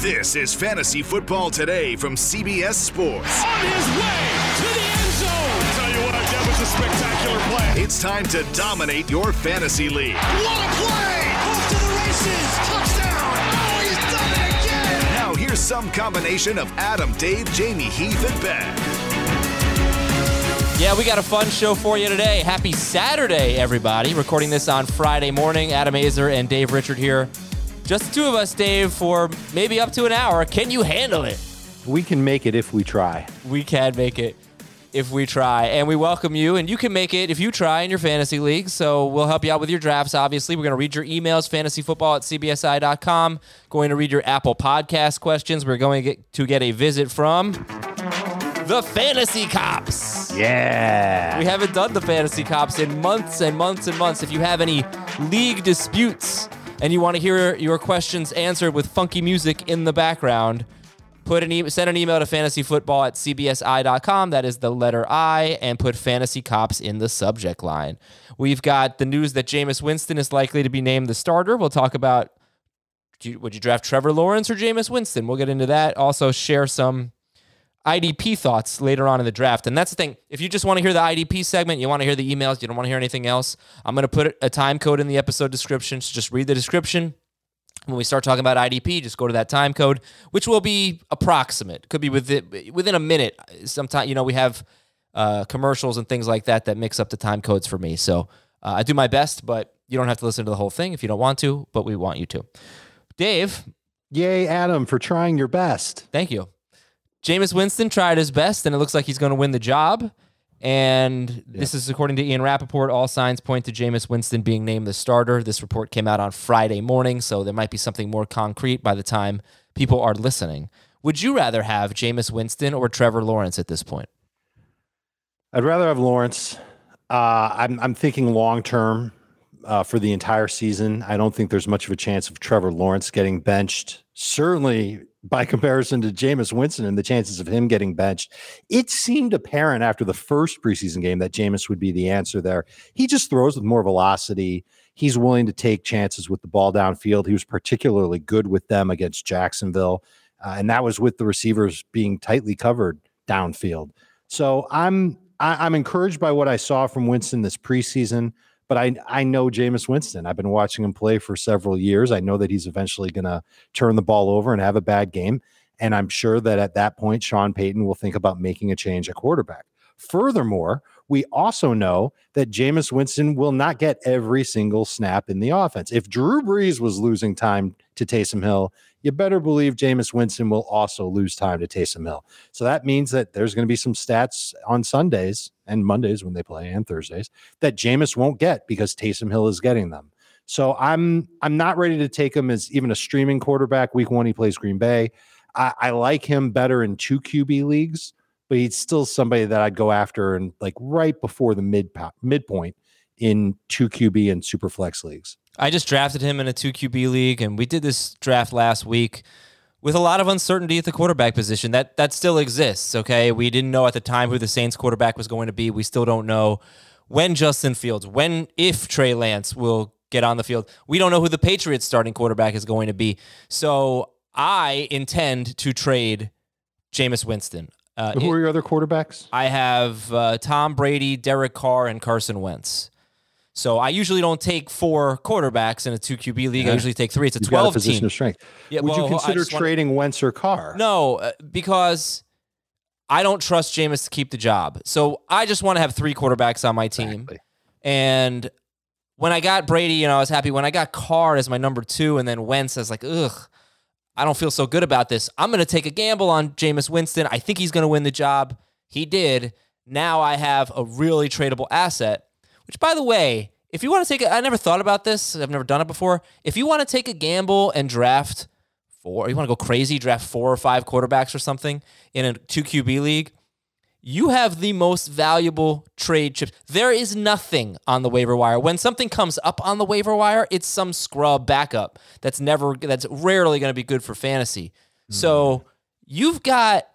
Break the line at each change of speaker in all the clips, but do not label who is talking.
This is Fantasy Football Today from CBS Sports.
On his way to the end zone.
Tell you what, that was a spectacular play.
It's time to dominate your fantasy league.
What a play! Off to the races. Touchdown. Oh, he's done it again.
Now, here's some combination of Adam, Dave, Jamey, Heath, and Ben.
Yeah, we got a fun show for you today. Happy Saturday, everybody. Recording this on Friday morning. Adam Aizer and Dave Richard here. Just the two of us, Dave, for maybe up to an hour. Can you handle it?
We can make it if we try.
We can make it if we try. And we welcome you, and you can make it if you try in your fantasy league. So we'll help you out with your drafts, obviously. We're going to read your emails, fantasyfootball at cbsi.com. Going to read your Apple Podcast questions. We're going to get, to get a visit from the Fantasy Cops.
Yeah.
We haven't done the Fantasy Cops in months and months and months. If you have any league disputes and you want to hear your questions answered with funky music in the background, put an e- send an email to fantasyfootball at cbsi.com. That is the letter I, and put Fantasy Cops in the subject line. We've got the news that Jameis Winston is likely to be named the starter. We'll talk about you, would you draft Trevor Lawrence or Jameis Winston? We'll get into that. Also, share some IDP thoughts later on in the draft. And that's the thing. If you just want to hear the IDP segment, you want to hear the emails, you don't want to hear anything else, I'm going to put a time code in the episode description. So just read the description. When we start talking about IDP, just go to that time code, which will be approximate. Could be within within a minute. Sometimes you know we have uh, commercials and things like that that mix up the time codes for me. So uh, I do my best, but you don't have to listen to the whole thing if you don't want to. But we want you to. Dave,
Yay, Adam, for trying your best.
Thank you. Jameis Winston tried his best, and it looks like he's going to win the job. And this is according to Ian Rapoport. All signs point to Jameis Winston being named the starter. This report came out on Friday morning, so there might be something more concrete by the time people are listening. Would you rather have Jameis Winston or Trevor Lawrence at this point?
I'd rather have Lawrence. Uh, I'm, I'm thinking long term uh, for the entire season. I don't think there's much of a chance of Trevor Lawrence getting benched. Certainly, by comparison to Jameis Winston and the chances of him getting benched, it seemed apparent after the first preseason game that Jameis would be the answer there. He just throws with more velocity. He's willing to take chances with the ball downfield. He was particularly good with them against Jacksonville, uh, and that was with the receivers being tightly covered downfield. So I'm I, I'm encouraged by what I saw from Winston this preseason but I I know Jameis Winston. I've been watching him play for several years. I know that he's eventually going to turn the ball over and have a bad game, and I'm sure that at that point Sean Payton will think about making a change at quarterback. Furthermore, we also know that Jameis Winston will not get every single snap in the offense. If Drew Brees was losing time to Taysom Hill, you better believe Jameis Winston will also lose time to Taysom Hill. So that means that there's going to be some stats on Sundays and Mondays when they play and Thursdays that Jameis won't get because Taysom Hill is getting them. So I'm I'm not ready to take him as even a streaming quarterback. Week one, he plays Green Bay. I, I like him better in two QB leagues, but he's still somebody that I'd go after and like right before the mid midpoint in two QB and super flex leagues.
I just drafted him in a two QB league, and we did this draft last week with a lot of uncertainty at the quarterback position. That that still exists. Okay, we didn't know at the time who the Saints quarterback was going to be. We still don't know when Justin Fields, when if Trey Lance will get on the field. We don't know who the Patriots starting quarterback is going to be. So I intend to trade Jameis Winston.
Uh, who are your other quarterbacks?
I have uh, Tom Brady, Derek Carr, and Carson Wentz. So I usually don't take four quarterbacks in a two QB league. Yeah. I usually take three. It's a
You've
twelve
got a position
team.
of strength. Yeah, Would well, you consider trading wanna... Wentz or Carr?
No, uh, because I don't trust Jameis to keep the job. So I just want to have three quarterbacks on my team. Exactly. And when I got Brady, you know, I was happy. When I got Carr as my number two, and then Wentz, I was like, ugh. I don't feel so good about this. I'm going to take a gamble on Jameis Winston. I think he's going to win the job. He did. Now I have a really tradable asset which, by the way, if you want to take a, I never thought about this. I've never done it before. If you want to take a gamble and draft four, you want to go crazy, draft four or five quarterbacks or something in a two QB league, you have the most valuable trade chips. There is nothing on the waiver wire. When something comes up on the waiver wire, it's some scrub backup that's never that's rarely going to be good for fantasy. Hmm. So you've got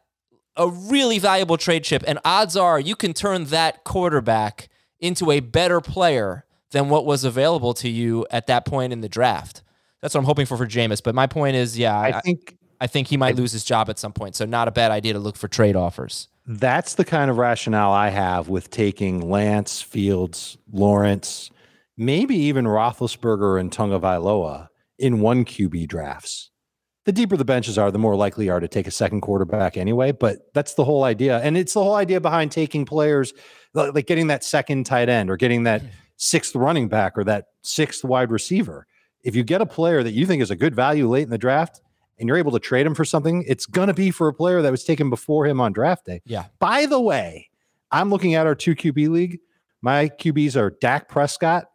a really valuable trade chip, and odds are you can turn that quarterback into a better player than what was available to you at that point in the draft. That's what I'm hoping for for Jameis. But my point is, yeah, I,
I think
I think he might lose his job at some point. So not a bad idea to look for trade offers.
that's the kind of rationale I have with taking Lance, Fields, Lawrence, maybe even Roethlisberger and Tagovailoa in one QB drafts. The deeper the benches are, the more likely you are to take a second quarterback anyway. But that's the whole idea, and it's the whole idea behind taking players like getting that second tight end or getting that sixth running back or that sixth wide receiver. If you get a player that you think is a good value late in the draft and you're able to trade him for something, it's going to be for a player that was taken before him on draft day.
Yeah.
By the way, I'm looking at our two QB league. My QBs are Dak Prescott,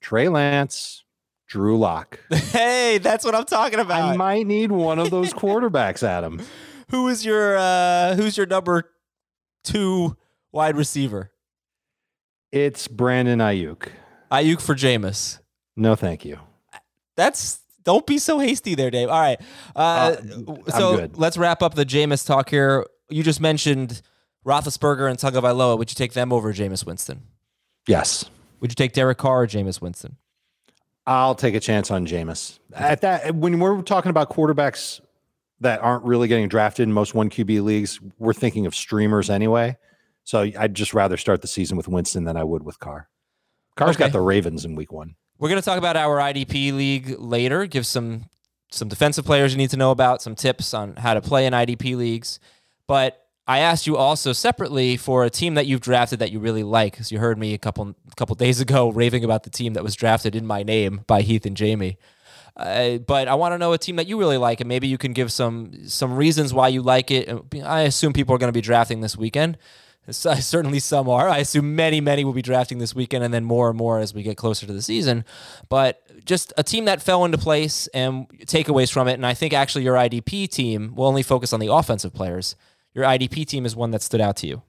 Trey Lance, Drew Lock.
Hey, that's what I'm talking about.
I might need one of those quarterbacks, Adam.
Who is your uh who's your number two wide receiver?
It's Brandon Aiyuk.
Aiyuk for Jameis.
No, thank you.
That's don't be so hasty there, Dave. All right. Uh,
I'm
so
good.
let's wrap up the Jameis talk here. You just mentioned Roethlisberger and Tagovailoa. Would you take them over Jameis Winston?
Yes.
Would you take Derek Carr or Jameis Winston?
I'll take a chance on Jameis. At that, when we're talking about quarterbacks that aren't really getting drafted in most one QB leagues, we're thinking of streamers anyway. So I'd just rather start the season with Winston than I would with Carr. Carr's
Okay.
got the Ravens in week one.
We're going to talk about our IDP league later. Give some some defensive players you need to know about, some tips on how to play in IDP leagues. But I asked you also separately for a team that you've drafted that you really like, because you heard me a couple couple days ago raving about the team that was drafted in my name by Heath and Jamey. Uh, but I want to know a team that you really like, and maybe you can give some some reasons why you like it. I assume people are going to be drafting this weekend. Certainly, some are. I assume many, many will be drafting this weekend, and then more and more as we get closer to the season. But just a team that fell into place and takeaways from it. And I think actually your IDP team will only focus on the offensive players. Your IDP team is one that stood out to you.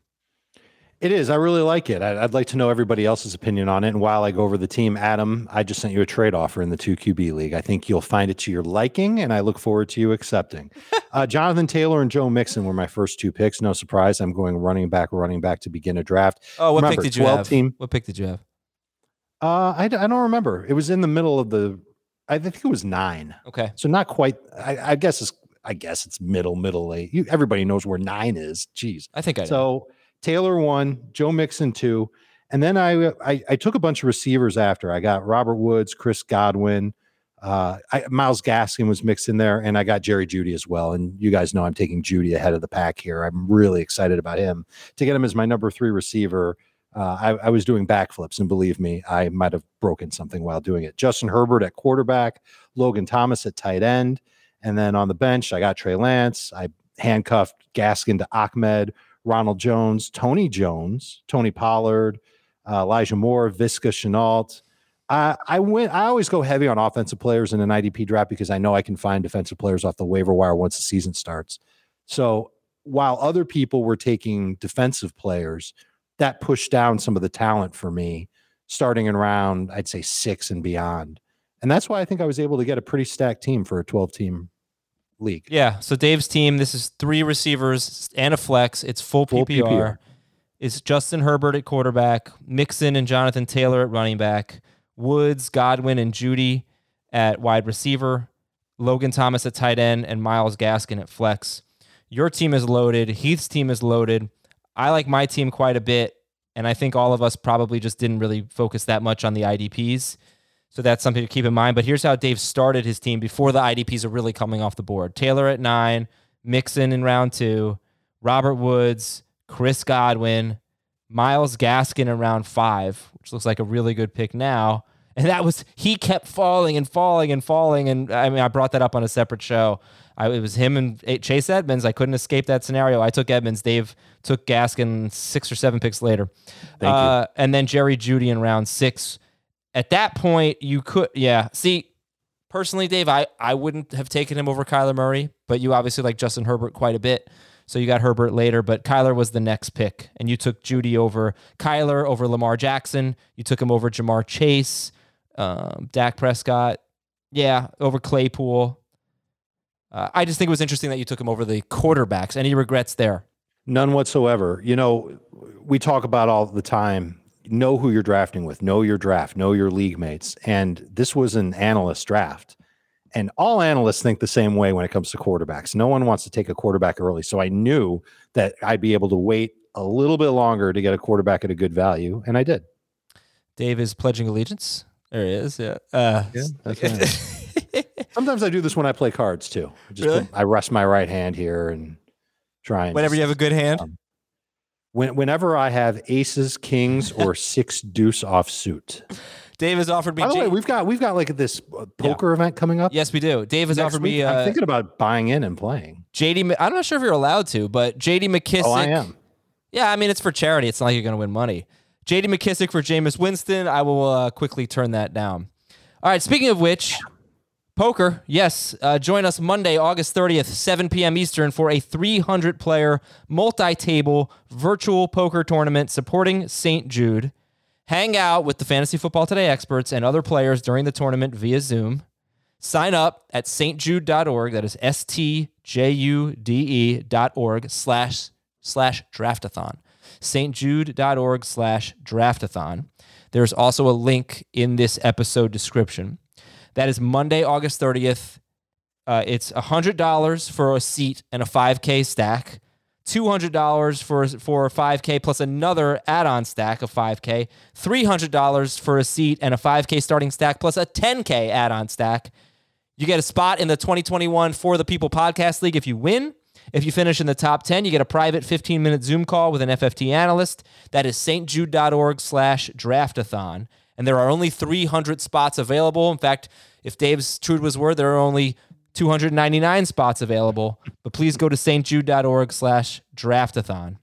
It is. I really like it. I'd, I'd like to know everybody else's opinion on it. And while I go over the team, Adam, I just sent you a trade offer in the two QB league. I think you'll find it to your liking, and I look forward to you accepting. uh, Jonathan Taylor and Joe Mixon were my first two picks. No surprise. I'm going running back, running back to begin a draft.
Oh, what
Remember,
pick did you have?
Team,
What pick did you have?
uh, I, I don't remember. It was in the middle of the. I think it was nine.
Okay.
So not quite. I, I guess it's. I guess it's middle, middle late. You, everybody knows where nine is. Jeez.
I think I know.
So Taylor one, Joe Mixon two, and then I, I I took a bunch of receivers after. I got Robert Woods, Chris Godwin, uh, Myles Gaskin was mixed in there, and I got Jerry Jeudy as well. And you guys know I'm taking Jeudy ahead of the pack here. I'm really excited about him to get him as my number three receiver. Uh, I, I was doing backflips, and believe me, I might have broken something while doing it. Justin Herbert at quarterback, Logan Thomas at tight end, and then on the bench, I got Trey Lance. I handcuffed Gaskin to Ahmed, Ronald Jones, Tony Jones, Tony Pollard, uh, Elijah Moore, Visca Chenault. I, I went. I always go heavy on offensive players in an IDP draft because I know I can find defensive players off the waiver wire once the season starts. So while other people were taking defensive players, that pushed down some of the talent for me, starting in round I'd say six and beyond. And that's why I think I was able to get a pretty stacked team for a 12 team league.
Yeah. So Dave's team, this is three receivers and a flex. It's full,
Full
PPR.
PPR.
It's Justin Herbert at quarterback, Mixon and Jonathan Taylor at running back, Woods, Godwin, and Jeudy at wide receiver, Logan Thomas at tight end, and Myles Gaskin at flex. Your team is loaded. Heath's team is loaded. I like my team quite a bit, and I think all of us probably just didn't really focus that much on the IDPs. So that's something to keep in mind. But here's how Dave started his team before the IDPs are really coming off the board. Taylor at nine, Mixon in round two, Robert Woods, Chris Godwin, Myles Gaskin in round five, which looks like a really good pick now. And that was he kept falling and falling and falling. And I mean, I brought that up on a separate show. I, it was him and Chase Edmonds. I couldn't escape that scenario. I took Edmonds. Dave took Gaskin six or seven picks later.
Thank you.
uh, And then Jerry Jeudy in round six. At that point, you could, yeah. See, personally, Dave, I, I wouldn't have taken him over Kyler Murray, but you obviously like Justin Herbert quite a bit. So you got Herbert later, but Kyler was the next pick. And you took Jeudy over Kyler over Lamar Jackson. You took him over Ja'Marr Chase, um, Dak Prescott. Yeah, over Claypool. Uh, I just think it was interesting that you took him over the quarterbacks. Any regrets there?
None whatsoever. You know, we talk about all the time know who you're drafting with, know your draft, know your league mates. And this was an analyst draft. And all analysts think the same way when it comes to quarterbacks. No one wants to take a quarterback early. So I knew that I'd be able to wait a little bit longer to get a quarterback at a good value. And I did.
Dave is pledging allegiance. There he is. Yeah. Uh,
Yeah, that's right. Sometimes I do this when I play cards too. I Just
Really?
put- I rest my right hand here and try and
Whenever
just-
you have a good hand.
When, whenever I have aces, kings, or six deuce off suit.
Dave has offered me.
By the
J-
way, we've got we've got like this uh, poker event coming up.
yes, we do. Dave has
next
offered
week.
me
I'm
uh,
thinking about buying in and playing.
JD. I'm not sure if you're allowed to, but JD McKissic.
Oh, I am.
Yeah, I mean it's for charity. It's not like you're going to win money. JD McKissic for Jameis Winston. I will uh, quickly turn that down. All right. Speaking of which, poker. Yes, uh, join us Monday, August 30th, 7 p.m. Eastern, for a 300 player multi-table virtual poker tournament supporting St. Jude. Hang out with the Fantasy Football Today experts and other players during the tournament via Zoom. Sign up at stjude.org. That is S T J U D E dot org slash slash draftathon. stjude.org slash draftathon. There's also a link in this episode description. That is Monday, August 30th. Uh, it's $100 for a seat and a 5K stack. $200 for for a 5K plus another add-on stack of 5K, $300 for a seat and a 5K starting stack plus a 10K add-on stack. You get a spot in the 2021 For the People Podcast League if you win. If you finish in the top 10, you get a private 15-minute Zoom call with an FFT analyst. That is stjude.org slash draftathon. And there are only 300 spots available. In fact, if Dave's true was word, there are only 299 spots available. But please go to stjude.org slash draftathon.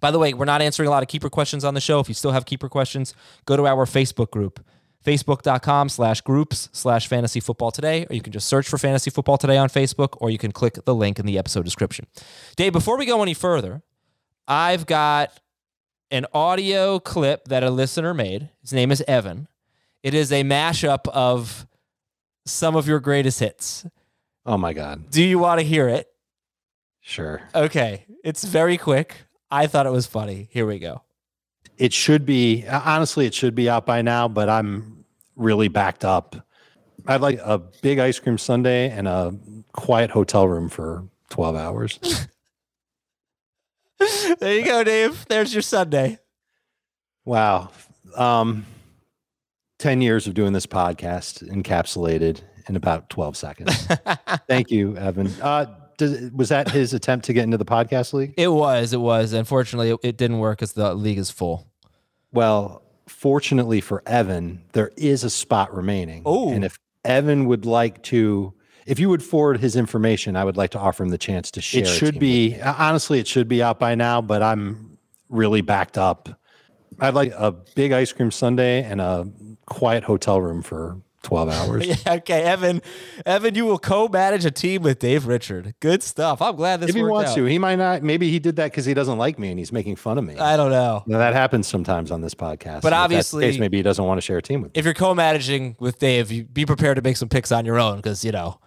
By the way, we're not answering a lot of keeper questions on the show. If you still have keeper questions, go to our Facebook group, facebook.com slash groups slash fantasy football today, or you can just search for fantasy football today on Facebook, or you can click the link in the episode description. Dave, before we go any further, I've got an audio clip that a listener made. His name is Evan. It is a mashup of some of your greatest hits.
Oh my god!
Do you want to hear it?
Sure.
Okay. It's very quick. I thought it was funny. Here we go.
It should be uh, honestly, it should be out by now, but I'm really backed up. I'd like a big ice cream sundae and a quiet hotel room for 12 hours.
there you go, Dave. There's your Sunday.
wow. Um 10 years of doing this podcast encapsulated in about 12 seconds. Thank you, Evan. Uh does, was that his attempt to get into the podcast league?
It was. It was. Unfortunately, it, it didn't work because the league is full.
Well, fortunately for Evan, there is a spot remaining.
Oh.
And if Evan would like to, if you would forward his information, I would like to offer him the chance to share.
It should be-
uh, honestly, it should be out by now, but I'm really backed up. I'd like a big ice cream sundae and a quiet hotel room for 12 hours.
Yeah, okay, Evan. Evan, you will co-manage a team with Dave Richard. Good stuff. I'm glad this
if he wants
out.
to, he might not. Maybe he did that because he doesn't like me and he's making fun of me.
I don't know.
now, that happens sometimes on this podcast.
But
And if that's the
obviously-
case, maybe he doesn't want to share a team with me.
If you're co-managing with Dave, you be prepared to make some picks on your own because you know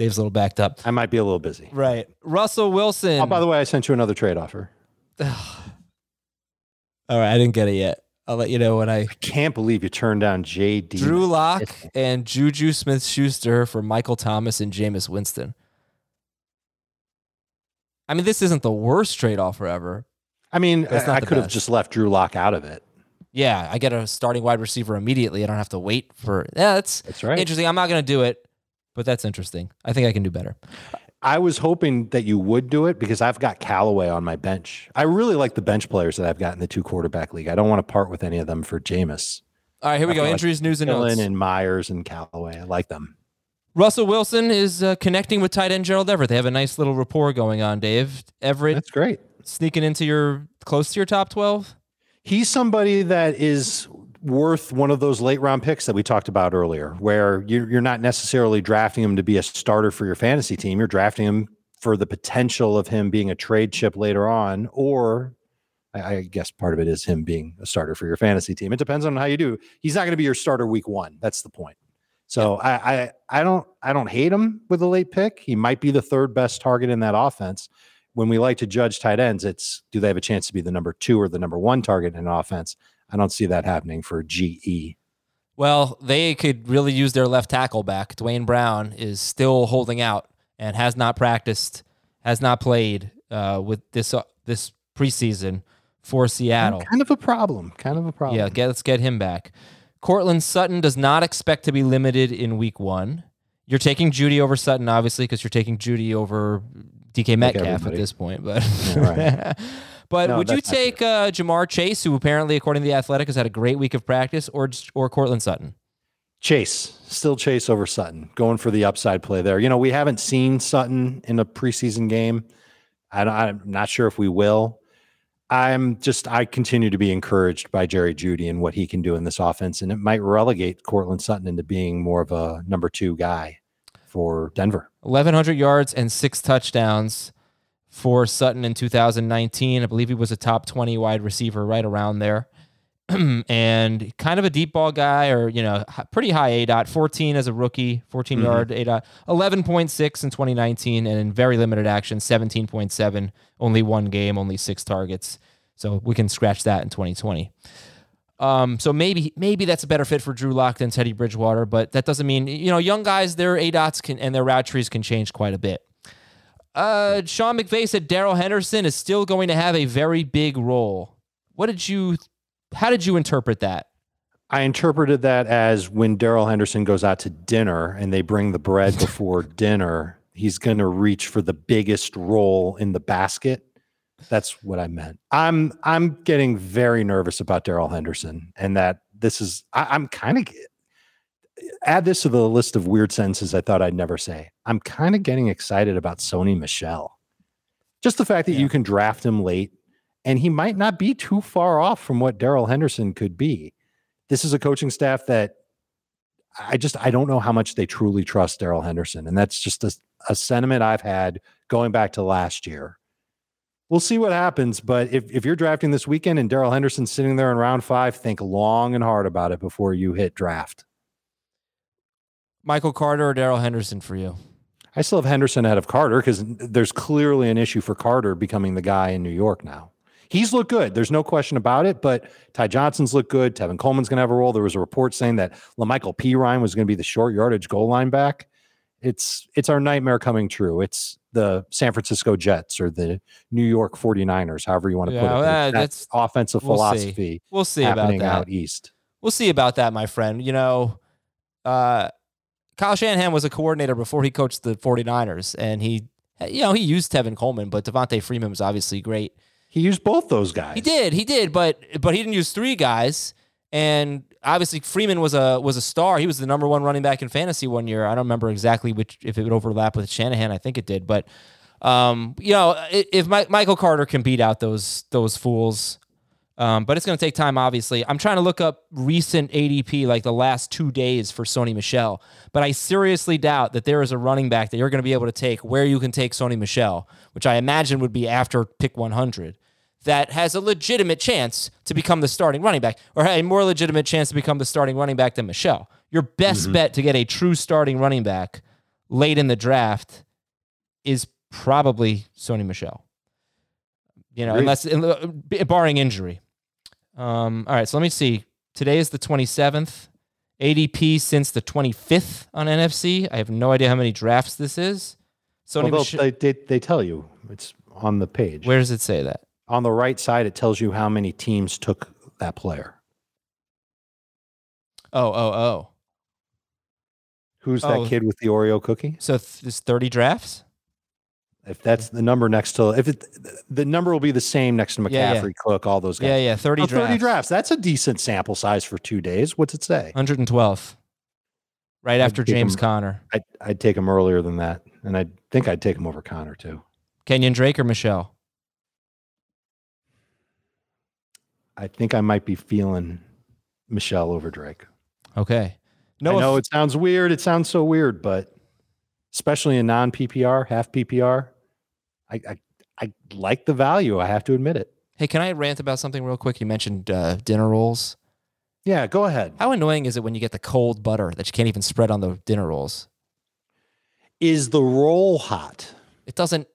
Dave's a little backed up.
I might be a little busy.
Right. Russell Wilson.
Oh, by the way, I sent you another trade offer.
All right, I didn't get it yet. I'll let you know when I I
Can't believe you turned down JD.
Drew Lock and Juju Smith Schuster for Michael Thomas and Jameis Winston. I mean, this isn't the worst trade offer ever.
I mean, I, I could have just left Drew Lock out of it.
Yeah, I get a starting wide receiver immediately. I don't have to wait for. Yeah, that's
That's right.
interesting. I'm not going to do it, but that's interesting. I think I can do better.
I was hoping that you would do it because I've got Callaway on my bench. I really like the bench players that I've got in the two quarterback league. I don't want to part with any of them for Jameis.
All right, here we
I
go.
feel like
Injuries, news, and notes.
And Meyers and Callaway. I like them.
Russell Wilson is uh, connecting with tight end Gerald Everett. They have a nice little rapport going on. Dave Everett
That's great.
sneaking into your close to your top twelve.
He's somebody that is worth one of those late round picks that we talked about earlier, where you're, you're not necessarily drafting him to be a starter for your fantasy team. You're drafting him for the potential of him being a trade chip later on, or I, I guess part of it is him being a starter for your fantasy team. It depends on how you do. He's not going to be your starter week one. That's the point. So I, I I don't I don't hate him with a late pick. He might be the third best target in that offense. When we like to judge tight ends, it's do they have a chance to be the number two or the number one target in an offense? I don't see that happening for GE.
Well, they could really use their left tackle back. Duane Brown is still holding out and has not practiced, has not played uh, with this uh, this preseason for Seattle.
Kind of a problem. Kind of a problem.
Yeah, get, let's get him back. Courtland Sutton does not expect to be limited in week one. You're taking Jeudy over Sutton, obviously, because you're taking Jeudy over DK Metcalf at this point. But
Yeah, right.
but
No,
would you take uh, Ja'Marr Chase, who apparently, according to the Athletic, has had a great week of practice, or or Courtland Sutton?
Chase, still Chase over Sutton, going for the upside play there. You know, we haven't seen Sutton in a preseason game. I don't, I'm not sure if we will. I'm just, I continue to be encouraged by Jerry Jeudy and what he can do in this offense. And it might relegate Courtland Sutton into being more of a number two guy for Denver.
1,100 yards and six touchdowns for Sutton in 2019. I believe he was a top 20 wide receiver right around there. and kind of a deep ball guy, or, you know, pretty high A dot, 14 as a rookie, 14 yard A dot, 11.6 in 2019, and in very limited action, 17.7, only one game, only six targets. So we can scratch that in 2020. Um, so maybe maybe that's a better fit for Drew Lock than Teddy Bridgewater, but that doesn't mean you know young guys their A dots can and their route trees can change quite a bit. Uh, Sean McVay said Darrell Henderson is still going to have a very big role. What did you? How did you interpret that?
I interpreted that as when Darrell Henderson goes out to dinner and they bring the bread before dinner, he's going to reach for the biggest roll in the basket. That's what I meant. I'm I'm getting very nervous about Darrell Henderson and that this is I, I'm kind of add this to the list of weird sentences I thought I'd never say. I'm kind of getting excited about Sony Michel. Just the fact that you can draft him late and he might not be too far off from what Darrell Henderson could be. This is a coaching staff that I just I don't know how much they truly trust Darrell Henderson, and that's just a, a sentiment I've had going back to last year. We'll see what happens, but if, if you're drafting this weekend and Darrell Henderson's sitting there in round five, think long and hard about it before you hit draft.
Michael Carter or Darrell Henderson for you?
I still have Henderson ahead of Carter because there's clearly an issue for Carter becoming the guy in New York now. He's looked good. There's no question about it. But Ty Johnson's looked good. Tevin Coleman's going to have a role. There was a report saying that La'Mical Perine was going to be the short yardage goal line back. It's it's our nightmare coming true. It's the San Francisco Jets or the New York 49ers, however you want to
Yeah,
put it. That
that's-
offensive
we'll see.
philosophy
We'll see about
happening
that.
out east.
We'll see about that, my friend. You know, uh, Kyle Shanahan was a coordinator before he coached the 49ers, and he, you know, he used Tevin Coleman, but Devonta Freeman was obviously great.
He used both those guys.
He did, he did, but but he didn't use three guys, and obviously Freeman was a was a star. He was the number one running back in fantasy one year. I don't remember exactly which if it would overlap with Shanahan. I think it did, but um, you know, if Mi- Michael Carter can beat out those those fools. Um, but it's going to take time, obviously. I'm trying to look up recent ADP, like the last two days for Sony Michel. But I seriously doubt that there is a running back that you're going to be able to take where you can take Sony Michel, which I imagine would be after pick 100, that has a legitimate chance to become the starting running back, or a more legitimate chance to become the starting running back than Michel. Your best bet to get a true starting running back late in the draft is probably Sony Michel. You know,
Agreed.
unless barring injury. Um, all right, so let me see. Today is the 27th. ADP since the 25th on NFC. I have no idea how many drafts this is. So
Well, they'll- they, they, they tell you it's on the page.
where does it say that?
on the right side, it tells you how many teams took that player.
Oh, oh, oh.
Who's
Oh.
that kid with the Oreo cookie?
So th- there's 30 drafts?
If that's the number next to, if it, the number will be the same next to McCaffrey,
Yeah, yeah.
Cook, all those guys.
Yeah, yeah, 30
Oh,
drafts.
30 drafts. That's a decent sample size for two days. What's it say?
112. Right after James
him-
Conner.
I'd, I'd take him earlier than that. And I think I'd take him over Conner too.
Kenyon Drake or Michel?
I think I might be feeling Michel over Drake.
Okay.
No, I know it sounds weird. It sounds so weird, but especially in non PPR, half PPR, I, I I like the value. I have to admit it.
Hey, can I rant about something real quick? You mentioned uh, dinner rolls.
Yeah, go ahead.
How annoying is it when you get the cold butter that you can't even spread on the dinner rolls?
Is the roll hot?
It doesn't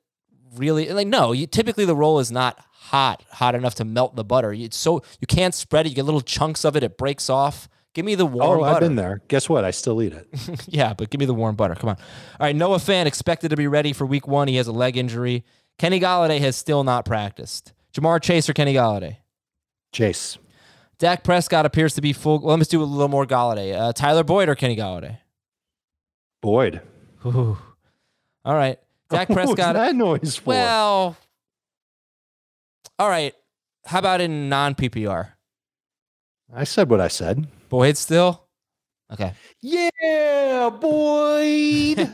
really like no. You, typically the roll is not hot, hot enough to melt the butter. It's so you can't spread it. You get little chunks of it. It breaks off. Give me the warm.
Oh,
butter.
I've been there. Guess what? I still eat it.
yeah, but give me the warm butter. Come on. All right, Noah Fant expected to be ready for Week One. He has a leg injury. Kenny Golladay has still not practiced. Ja'Marr Chase or Kenny Golladay?
Chase.
Dak Prescott appears to be full. Well, let's do a little more Golladay. Uh, Tyler Boyd or Kenny Golladay?
Boyd.
Ooh. All right. Dak Prescott.
that noise for?
Well, all right. How about in non PPR?
I said what I said.
Boyd still? Okay.
Yeah, Boyd.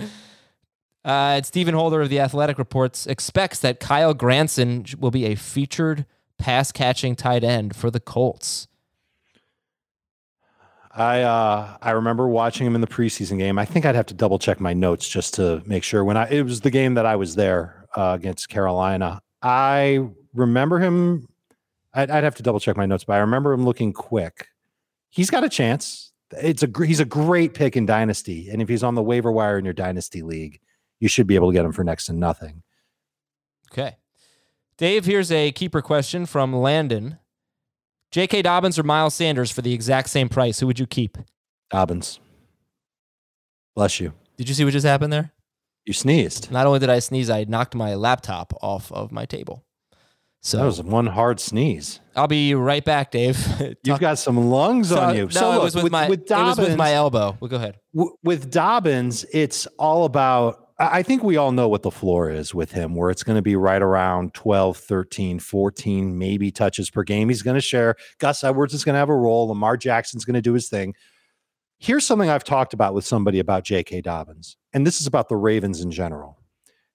uh, Stephen Holder of the Athletic reports expects that Kylen Granson will be a featured pass catching tight end for the Colts.
I uh, I remember watching him in the preseason game. I think I'd have to double check my notes just to make sure. When I it was the game that I was there uh, against Carolina, I remember him. I'd, I'd have to double check my notes, but I remember him looking quick. He's got a chance. It's a he's a great pick in dynasty, and if he's on the waiver wire in your dynasty league, you should be able to get him for next to nothing.
Okay, Dave. Here's a keeper question from Landon. J.K. Dobbins or Miles Sanders for the exact same price? Who would you keep?
Dobbins. Bless you.
Did you see what just happened there?
You sneezed.
Not only did I sneeze, I knocked my laptop off of my table. So
that was one hard sneeze.
I'll be right back, Dave.
You've got some lungs so, on you.
No, so look, it was with, with my with Dobbins, it was with my elbow. Well, go ahead.
W- with Dobbins, it's all about I think we all know what the floor is with him, where it's going to be right around 12, 13, 14, maybe touches per game. He's going to share. Gus Edwards is going to have a role. Lamar Jackson's going to do his thing. Here's something I've talked about with somebody about J.K. Dobbins, and this is about the Ravens in general.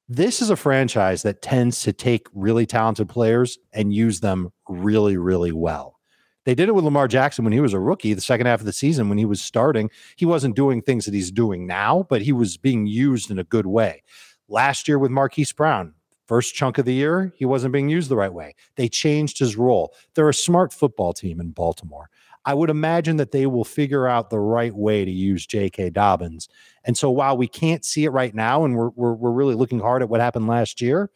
This is a franchise that tends to take really talented players and use them really, really well. They did it with Lamar Jackson when he was a rookie, the second half of the season when he was starting. He wasn't doing things that he's doing now, but he was being used in a good way. Last year with Marquise Brown, first chunk of the year, he wasn't being used the right way. They changed his role. They're a smart football team in Baltimore. I would imagine that they will figure out the right way to use J.K. Dobbins. And so while we can't see it right now, and we're, we're, we're really looking hard at what happened last year,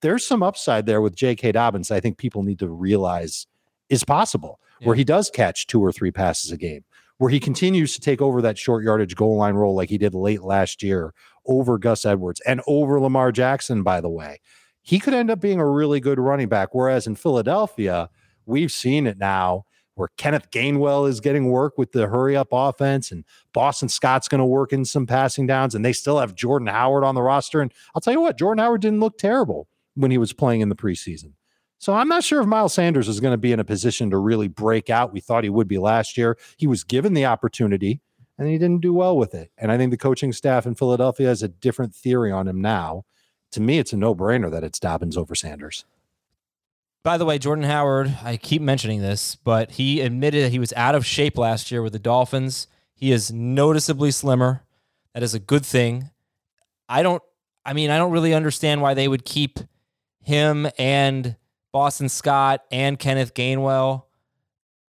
there's some upside there with J.K. Dobbins. I think people need to realize is possible yeah. where he does catch two or three passes a game, where he continues to take over that short yardage goal line role like he did late last year over Gus Edwards and over Lamar Jackson, by the way. He could end up being a really good running back. Whereas in Philadelphia, we've seen it now where Kenneth Gainwell is getting work with the hurry up offense and Boston Scott's going to work in some passing downs and they still have Jordan Howard on the roster. And I'll tell you what, Jordan Howard didn't look terrible when he was playing in the preseason. So I'm not sure if Miles Sanders is going to be in a position to really break out. We thought he would be last year. He was given the opportunity and he didn't do well with it. And I think the coaching staff in Philadelphia has a different theory on him now. To me, it's a no brainer that it's Dobbins over Sanders.
By the way, Jordan Howard, I keep mentioning this, but he admitted that he was out of shape last year with the Dolphins. He is noticeably slimmer. That is a good thing. I don't, I mean, I don't really understand why they would keep him and Boston Scott and Kenneth Gainwell.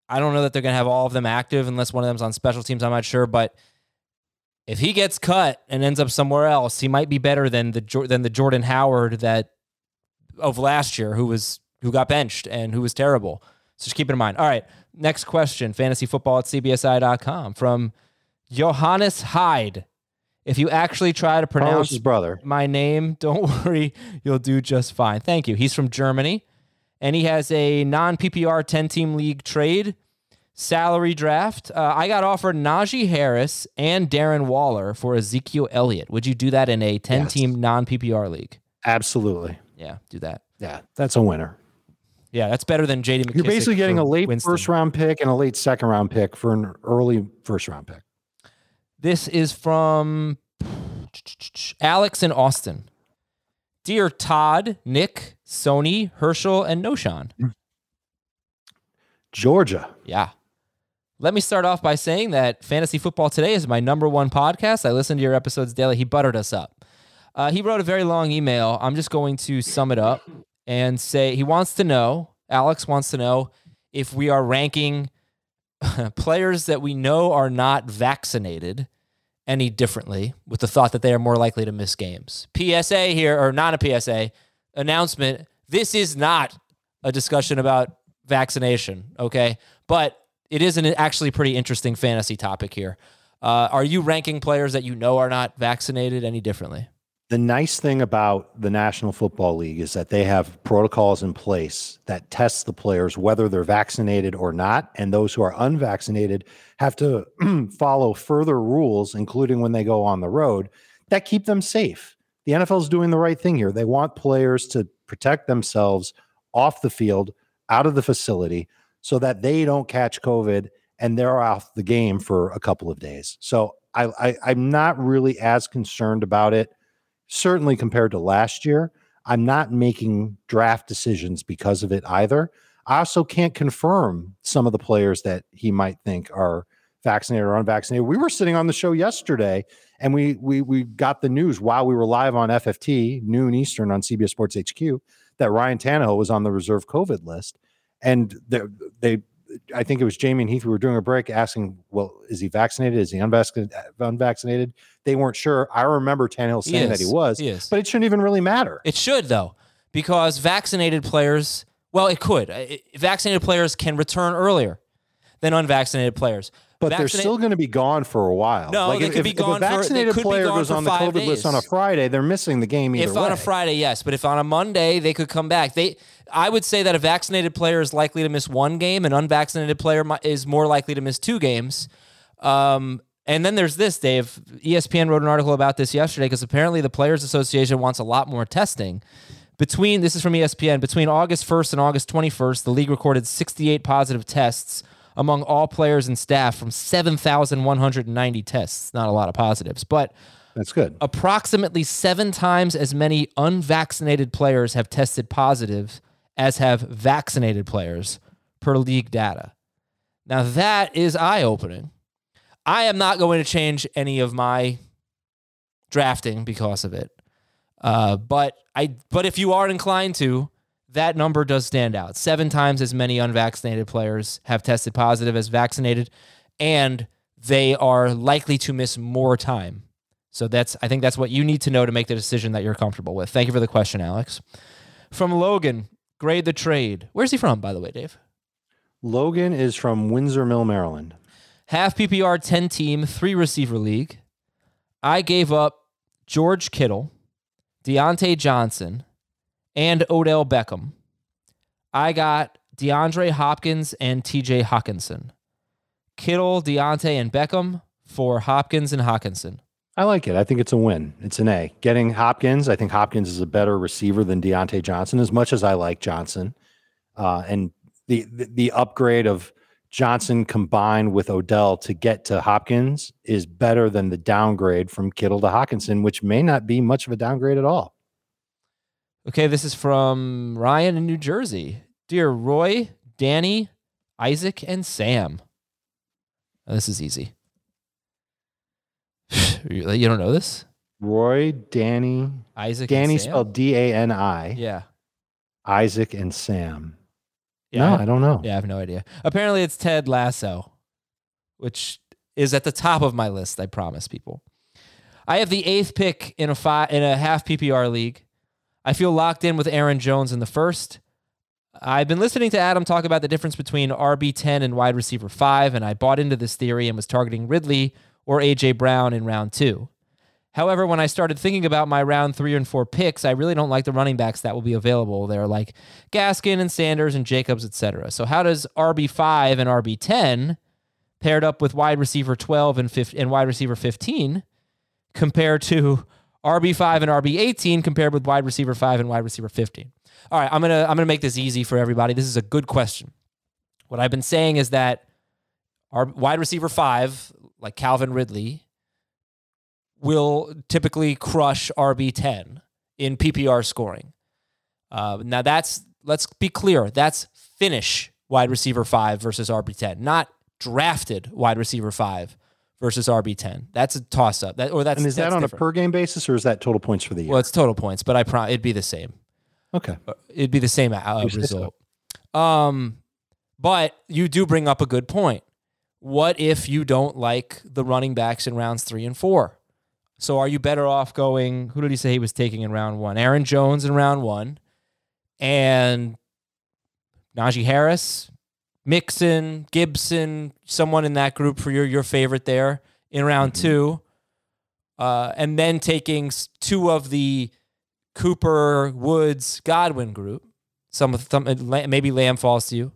I don't know that they're going to have all of them active unless one of them's on special teams. I'm not sure, but if he gets cut and ends up somewhere else, he might be better than the than the Jordan Howard that of last year, who was who got benched and who was terrible. So just keep it in mind. All right, next question: fantasy football at cbsi.com from Johannes Hyde. If you actually try to pronounce
his brother.
my name, don't worry, you'll do just fine. Thank you. He's from Germany and he has a non PPR 10 team league trade salary draft. Uh, I got offered Najee Harris and Darren Waller for Ezekiel Elliott. Would you do that in a 10 yes. team non PPR league?
Absolutely.
Yeah, do that.
Yeah, that's a winner.
Yeah, that's better than JD McKissic.
You're basically getting a late
Winston.
first round pick and a late second round pick for an early first round pick.
This is from Alex in Austin. Dear Todd, Nick, Sony, Herschel, and Noshan.
Georgia.
Yeah. Let me start off by saying that Fantasy Football Today is my number one podcast. I listen to your episodes daily. He buttered us up. Uh, he wrote a very long email. I'm just going to sum it up and say he wants to know, Alex wants to know if we are ranking players that we know are not vaccinated any differently with the thought that they are more likely to miss games. PSA here, or not a PSA, announcement. This is not a discussion about vaccination, okay? But it is an actually pretty interesting fantasy topic here. Uh, are you ranking players that you know are not vaccinated any differently?
The nice thing about the National Football League is that they have protocols in place that test the players whether they're vaccinated or not. And those who are unvaccinated have to follow further rules, including when they go on the road, that keep them safe. The NFL is doing the right thing here. They want players to protect themselves off the field, out of the facility, so that they don't catch COVID and they're off the game for a couple of days. So I, I, I'm not really as concerned about it certainly compared to last year. I'm not making draft decisions because of it either. I also can't confirm some of the players that he might think are vaccinated or unvaccinated. We were sitting on the show yesterday and we we we got the news while we were live on FFT noon Eastern on CBS Sports HQ that Ryan Tannehill was on the reserve COVID list, and they, they I think it was Jamey and Heath. We were doing a break asking, well, is he vaccinated? Is he unvaccinated? Uh, unvaccinated? They weren't sure. I remember Tannehill saying that he was,
He
but it shouldn't even really matter.
It should though, because vaccinated players, well, it could. It- vaccinated players can return earlier than unvaccinated players.
but they're still going to be gone for a while.
No, they
if,
could be gone
If a vaccinated
be
player goes on the COVID list on a. Friday, they're missing the game either
if on a. Friday, yes, but if on a Monday, they could come back. They, I would say that a vaccinated player is likely to miss one game, an unvaccinated player is more likely to miss two games. Um, and then there's this, Dave. ESPN wrote an article about this yesterday because apparently the Players Association wants a lot more testing. Between this is from ESPN. Between August 1st and August 21st, the league recorded 68 positive tests among all players and staff from 7,190 tests. Not a lot of positives, but
That's good.
approximately seven times as many unvaccinated players have tested positive as have vaccinated players per league data. Now, that is eye opening. I am not going to change any of my drafting because of it. Uh, but I but if you are inclined to, that number does stand out. Seven times as many unvaccinated players have tested positive as vaccinated, and they are likely to miss more time. So that's I think that's what you need to know to make the decision that you're comfortable with. Thank you for the question, Alex. From Logan, grade the trade. Where's he from, by the way, Dave?
Logan is from Windsor Mill, Maryland.
Half PPR, 10 team, three receiver league. I gave up George Kittle, Diontae Johnson, and Odell Beckham. I got DeAndre Hopkins and TJ Hockenson. Kittle, Diontae, and Beckham for Hopkins and Hockenson.
I like it. I think it's a win. It's an A. Getting Hopkins, I think Hopkins is a better receiver than Diontae Johnson, as much as I like Johnson. Uh, and the, the the upgrade of Johnson combined with Odell to get to Hopkins is better than the downgrade from Kittle to Hockenson, which may not be much of a downgrade at all.
Okay, this is from Ryan in New Jersey. Dear Roy, Danny, Isaac, and Sam. This is easy. you don't know this?
Roy, Danny,
Isaac
Danny spelled D A N I,
Yeah.
Isaac and Sam.
Yeah.
No, I don't know.
Yeah, I have no idea. Apparently it's Ted Lasso, which is at the top of my list, I promise people. I have the eighth pick in a five in a half PPR league. I feel locked in with Aaron Jones in the first. I've been listening to Adam talk about the difference between RB10 and wide receiver 5, and I bought into this theory and was targeting Ridley or AJ Brown in round two. However, when I started thinking about my round three and four picks, I really don't like the running backs that will be available. They're like Gaskin and Sanders and Jacobs, etc. So how does RB5 and RB10 paired up with wide receiver 12 and, 15, and wide receiver 15 compare to RB5 and RB18 compared with wide receiver 5 and wide receiver 15? All right, I'm going to I'm going to make this easy for everybody. This is a good question. What I've been saying is that our wide receiver 5 like Calvin Ridley will typically crush RB10 in PPR scoring. Uh, now that's let's be clear, that's finish wide receiver five versus RB10, not drafted wide receiver five versus RB ten. That's a toss up. That or that's
And is that on
different.
a per game basis or is that total points for the year?
Well, it's total points, but I pro- it'd be the same.
okay.
It'd be the same uh, result. Um, but you do bring up a good point. What if you don't like the running backs in rounds three and four? So are you better off going? Who did he say he was taking in round one? Aaron Jones in round one, and Najee Harris, Mixon, Gibson, someone in that group for your your favorite there in round two, uh, and then taking two of the Cooper, Woods, Godwin group. Some of some maybe Lamb falls to you,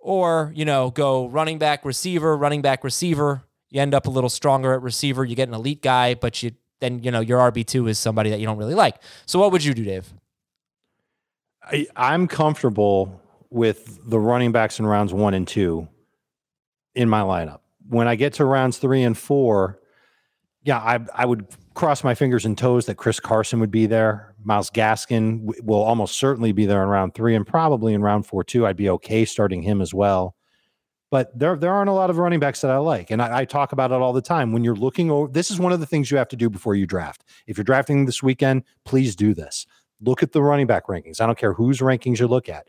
or you know go running back, receiver, running back, receiver. You end up a little stronger at receiver. You get an elite guy, but you then you know your RB two is somebody that you don't really like. So what would you do, Dave?
I, I'm comfortable with the running backs in rounds one and two in my lineup. When I get to rounds three and four, yeah, I I would cross my fingers and toes that Chris Carson would be there. Myles Gaskin w- will almost certainly be there in round three and probably in round four too. I'd be okay starting him as well. But there there aren't a lot of running backs that I like, and I, I talk about it all the time. When you're looking over, this is one of the things you have to do before you draft. If you're drafting this weekend, please do this. Look at the running back rankings. I don't care whose rankings you look at.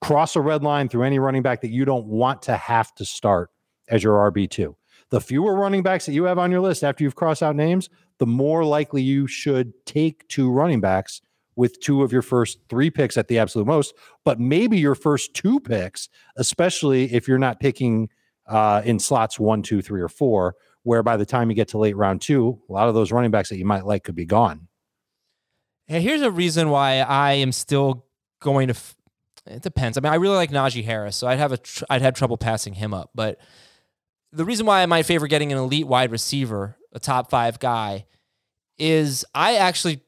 Cross a red line through any running back that you don't want to have to start as your RB2. The fewer running backs that you have on your list after you've crossed out names, the more likely you should take two running backs with two of your first three picks at the absolute most, but maybe your first two picks, especially if you're not picking uh, in slots one, two, three, or four, where by the time you get to late round two, a lot of those running backs that you might like could be gone.
Here's a reason why I am still going to. F- it depends. I mean, I really like Najee Harris, so I'd have a tr- I'd have trouble passing him up. But the reason why I might favor getting an elite wide receiver, a top five guy, is I actually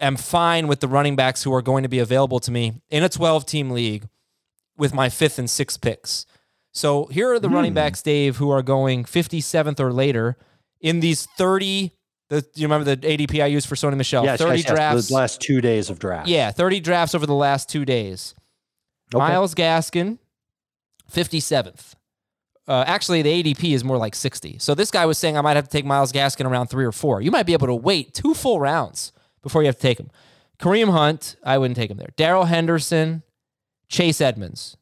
am fine with the running backs who are going to be available to me in a 12 team league with my fifth and sixth picks. So here are the running hmm. backs, Dave, who are going 57th or later in these 30. The, do you remember the ADP I used for Sony Michel?
Yes,
30
yes, yes,
drafts.
The last two days of draft.
Yeah, 30 drafts over the last two days.
Okay.
Myles Gaskin, 57th. Uh, actually, the ADP is more like 60. So this guy was saying I might have to take Myles Gaskin around three or four. You might be able to wait two full rounds before you have to take him. Kareem Hunt, I wouldn't take him there. Darrell Henderson, Chase Edmonds,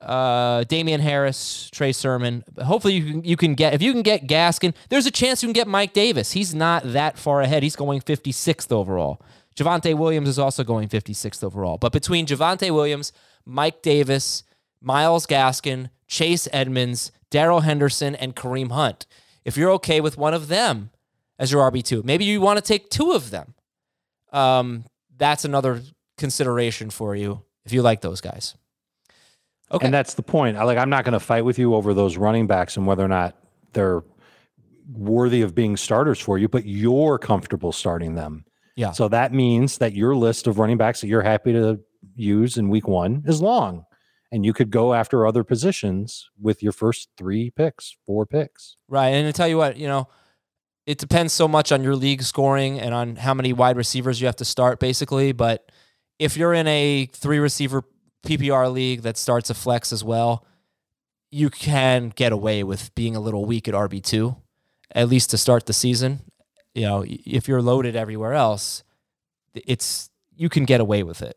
uh, Damien Harris, Trey Sermon. Hopefully you can you can get if you can get Gaskin. There's a chance you can get Mike Davis. He's not that far ahead. He's going 56th overall. Javonte Williams is also going 56th overall. But between Javonte Williams, Mike Davis, Myles Gaskin, Chase Edmonds, Darrell Henderson, and Kareem Hunt, if you're okay with one of them as your RB2, maybe you want to take two of them. Um, that's another consideration for you if you like those guys. Okay.
And that's the point. I like I'm not going to fight with you over those running backs and whether or not they're worthy of being starters for you, but you're comfortable starting them.
Yeah.
So that means that your list of running backs that you're happy to use in week 1 is long. And you could go after other positions with your first 3 picks, 4 picks.
Right. And I tell you what, you know, it depends so much on your league scoring and on how many wide receivers you have to start, basically. But if you're in a three receiver PPR league that starts a flex as well, you can get away with being a little weak at RB2, at least to start the season. You know, if you're loaded everywhere else, it's you can get away with it.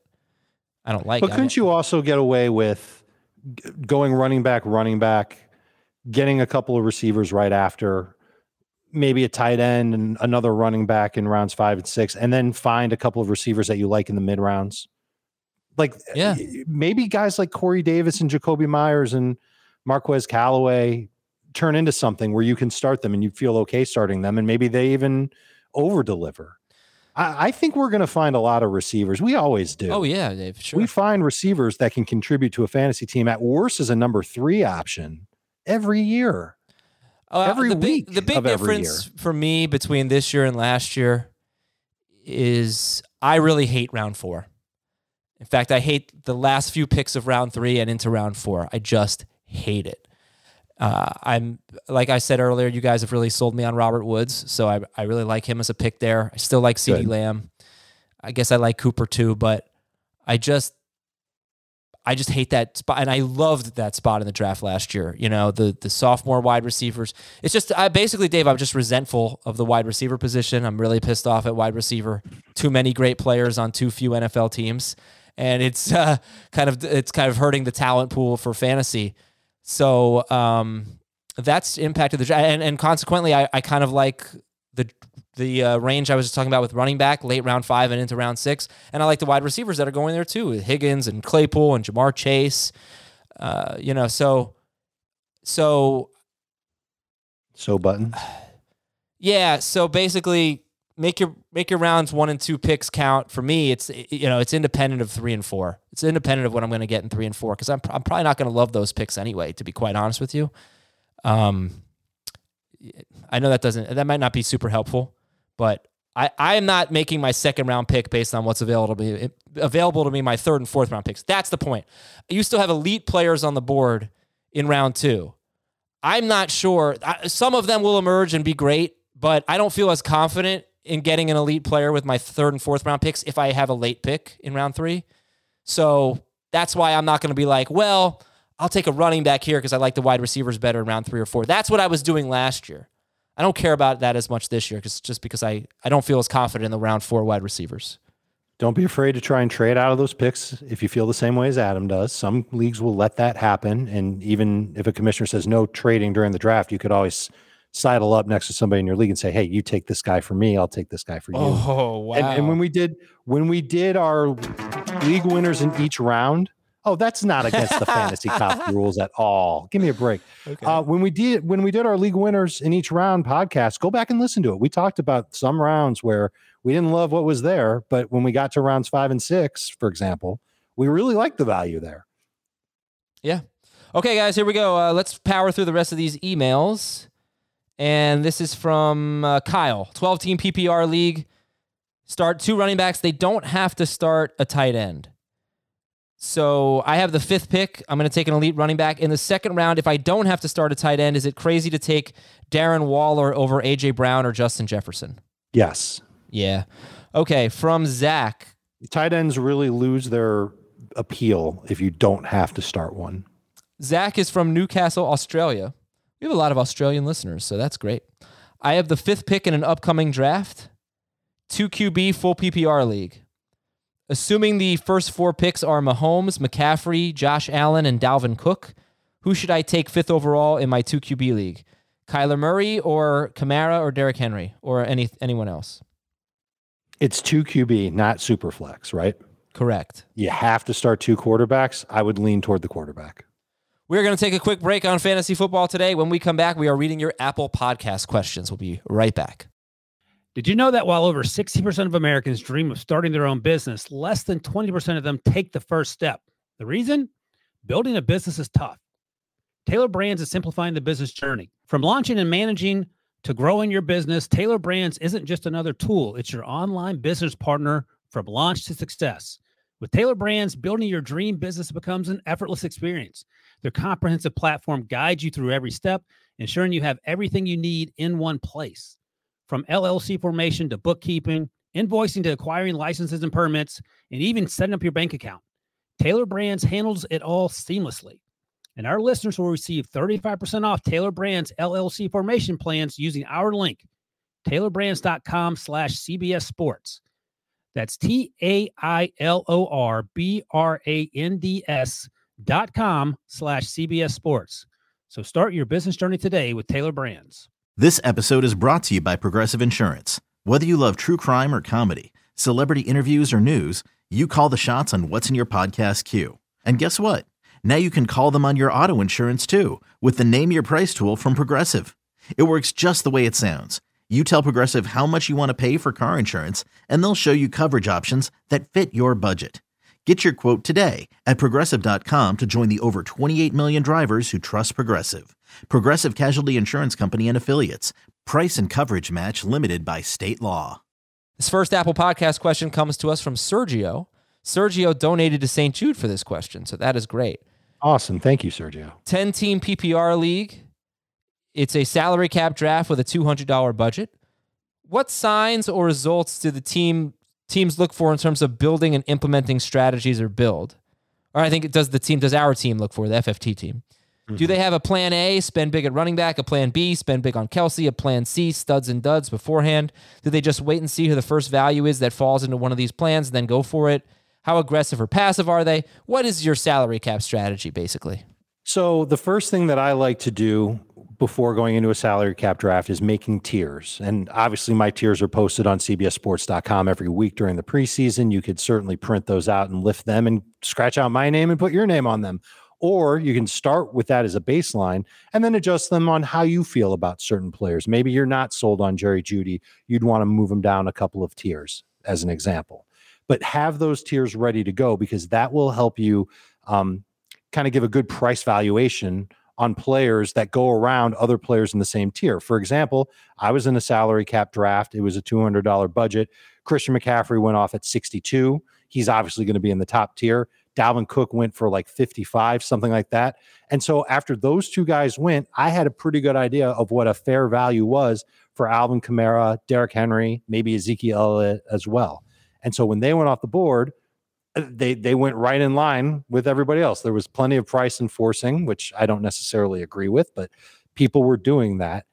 I don't like
But
it.
Couldn't you also get away with going running back, running back, getting a couple of receivers right after, maybe a tight end and another running back in rounds five and six, and then find a couple of receivers that you like in the mid rounds? Like,
Yeah.
maybe guys like Corey Davis and Jakobi Meyers and Marquez Callaway turn into something where you can start them and you feel okay starting them, and maybe they even over deliver. I, I think we're going to find a lot of receivers. We always do.
Oh yeah, Dave. Sure.
We find receivers that can contribute to a fantasy team at worst as a number three option every year.
Uh,
every
the
week
big, the big difference for me between this year and last year is I really hate round four. In fact, I hate the last few picks of round three and into round four. I just hate it. Uh, I'm like I said earlier, you guys have really sold me on Robert Woods, so I, I really like him as a pick there. I still like CeeDee
Good.
Lamb. I guess I like Cooper too, but I just I just hate that spot, and I loved that spot in the draft last year. You know, the the sophomore wide receivers. It's just I basically, Dave. I'm just resentful of the wide receiver position. I'm really pissed off at wide receiver. Too many great players on too few NFL teams, and it's uh, kind of it's kind of hurting the talent pool for fantasy. So um, that's impacted the and, and consequently, I, I kind of like the the uh, range I was just talking about with running back, late round five and into round six. And I like the wide receivers that are going there too, with Higgins and Claypool and Ja'Marr Chase. Uh, you know, so so
So button.
yeah. So basically, make your make your rounds one and two picks count. For me, it's you know it's independent of three and four. It's independent of what I'm going to get in three and four because I'm I'm probably not going to love those picks anyway. To be quite honest with you, um, I know that doesn't that might not be super helpful, but I I am not making my second round pick based on what's available to me available to me my third and fourth round picks. That's the point. You still have elite players on the board in round two. I'm not sure. Some of them will emerge and be great, but I don't feel as confident in getting an elite player with my third and fourth round picks if I have a late pick in round three. So that's why I'm not going to be like, well, I'll take a running back here because I like the wide receivers better in round three or four. That's what I was doing last year. I don't care about that as much this year because just because I, I don't feel as confident in the round four wide receivers.
Don't be afraid to try and trade out of those picks if you feel the same way as Adam does. Some leagues will let that happen. And even if a commissioner says no trading during the draft, you could always sidle up next to somebody in your league and say, Hey, you take this guy for me, I'll take this guy for you.
Oh wow!
And, and when we did when we did our league winners in each round, oh, that's not against the fantasy cop rules at all. Give me a break.
Okay.
Uh, when we did when we did our league winners in each round podcast, go back and listen to it. We talked about some rounds where we didn't love what was there, but when we got to rounds five and six, for example, we really liked the value there.
Yeah. Okay, guys, here we go. Uh, let's power through the rest of these emails. And this is from uh, Kyle, 12 team PPR league. Start two running backs. They don't have to start a tight end. So I have the fifth pick. I'm going to take an elite running back. In the second round, if I don't have to start a tight end, is it crazy to take Darren Waller over A.J. Brown or Justin Jefferson?
Yes.
Yeah. Okay, from Zach.
Tight ends really lose their appeal if you don't have to start one.
Zach is from Newcastle, Australia. We have a lot of Australian listeners, so that's great. I have the fifth pick in an upcoming draft, two QB full PPR league. Assuming the first four picks are Mahomes, McCaffrey, Josh Allen, and Dalvin Cook, who should I take fifth overall in my two QB league? Kyler Murray or Kamara or Derrick Henry or any anyone else?
It's two QB, not super flex, right?
Correct.
You have to start two quarterbacks. I would lean toward the quarterback.
We're going to take a quick break on fantasy football today. When we come back, we are reading your Apple Podcast questions. We'll be right back.
Did you know that while over 60% of Americans dream of starting their own business, less than 20% of them take the first step? The reason? Building a business is tough. Tailor Brands is simplifying the business journey. From launching and managing to growing your business, Tailor Brands isn't just another tool, it's your online business partner from launch to success. With Tailor Brands, building your dream business becomes an effortless experience. Their comprehensive platform guides you through every step, ensuring you have everything you need in one place. From LLC formation to bookkeeping, invoicing to acquiring licenses and permits, and even setting up your bank account. Tailor Brands handles it all seamlessly. And our listeners will receive 35% off Tailor Brands LLC formation plans using our link, tailorbrands.com slash CBS Sports. That's T A I L O R B R A N D S dot com slash CBS Sports. So start your business journey today with Tailor Brands.
This episode is brought to you by Progressive Insurance. Whether you love true crime or comedy, celebrity interviews or news, you call the shots on what's in your podcast queue. And guess what? Now you can call them on your auto insurance too with the Name Your Price tool from Progressive. It works just the way it sounds. You tell Progressive how much you want to pay for car insurance, and they'll show you coverage options that fit your budget. Get your quote today at progressive.com to join the over 28 million drivers who trust Progressive. Progressive Casualty Insurance Company and Affiliates. Price and coverage match limited by state law.
This first Apple Podcast question comes to us from Sergio. Sergio donated to St. Jude for this question, so that is great.
Awesome. Thank you, Sergio.
10 team PPR league. It's a salary cap draft with a $200 budget. What signs or results do the team teams look for in terms of building and implementing strategies or build? Or I think it does the team, does our team look for the FFT team? Do mm-hmm. they have a plan A, spend big at running back, a plan B, spend big on Kelce, a plan C, studs and duds beforehand? Do they just wait and see who the first value is that falls into one of these plans and then go for it? How aggressive or passive are they? What is your salary cap strategy, basically?
So the first thing that I like to do before going into a salary cap draft is making tiers. And obviously my tiers are posted on cbssports.com every week during the preseason. You could certainly print those out and lift them and scratch out my name and put your name on them. Or you can start with that as a baseline and then adjust them on how you feel about certain players. Maybe you're not sold on Jerry Jeudy. You'd want to move them down a couple of tiers, as an example. But have those tiers ready to go because that will help you um, kind of give a good price valuation on players that go around other players in the same tier. For example, I was in a salary cap draft. It was a $200 budget. Christian McCaffrey went off at 62. He's obviously going to be in the top tier. Dalvin Cook went for like 55, something like that. And so after those two guys went, I had a pretty good idea of what a fair value was for Alvin Kamara, Derrick Henry, maybe Ezekiel Elliott as well. And so when they went off the board, they they went right in line with everybody else. There was plenty of price enforcing, which I don't necessarily agree with, but people were doing that.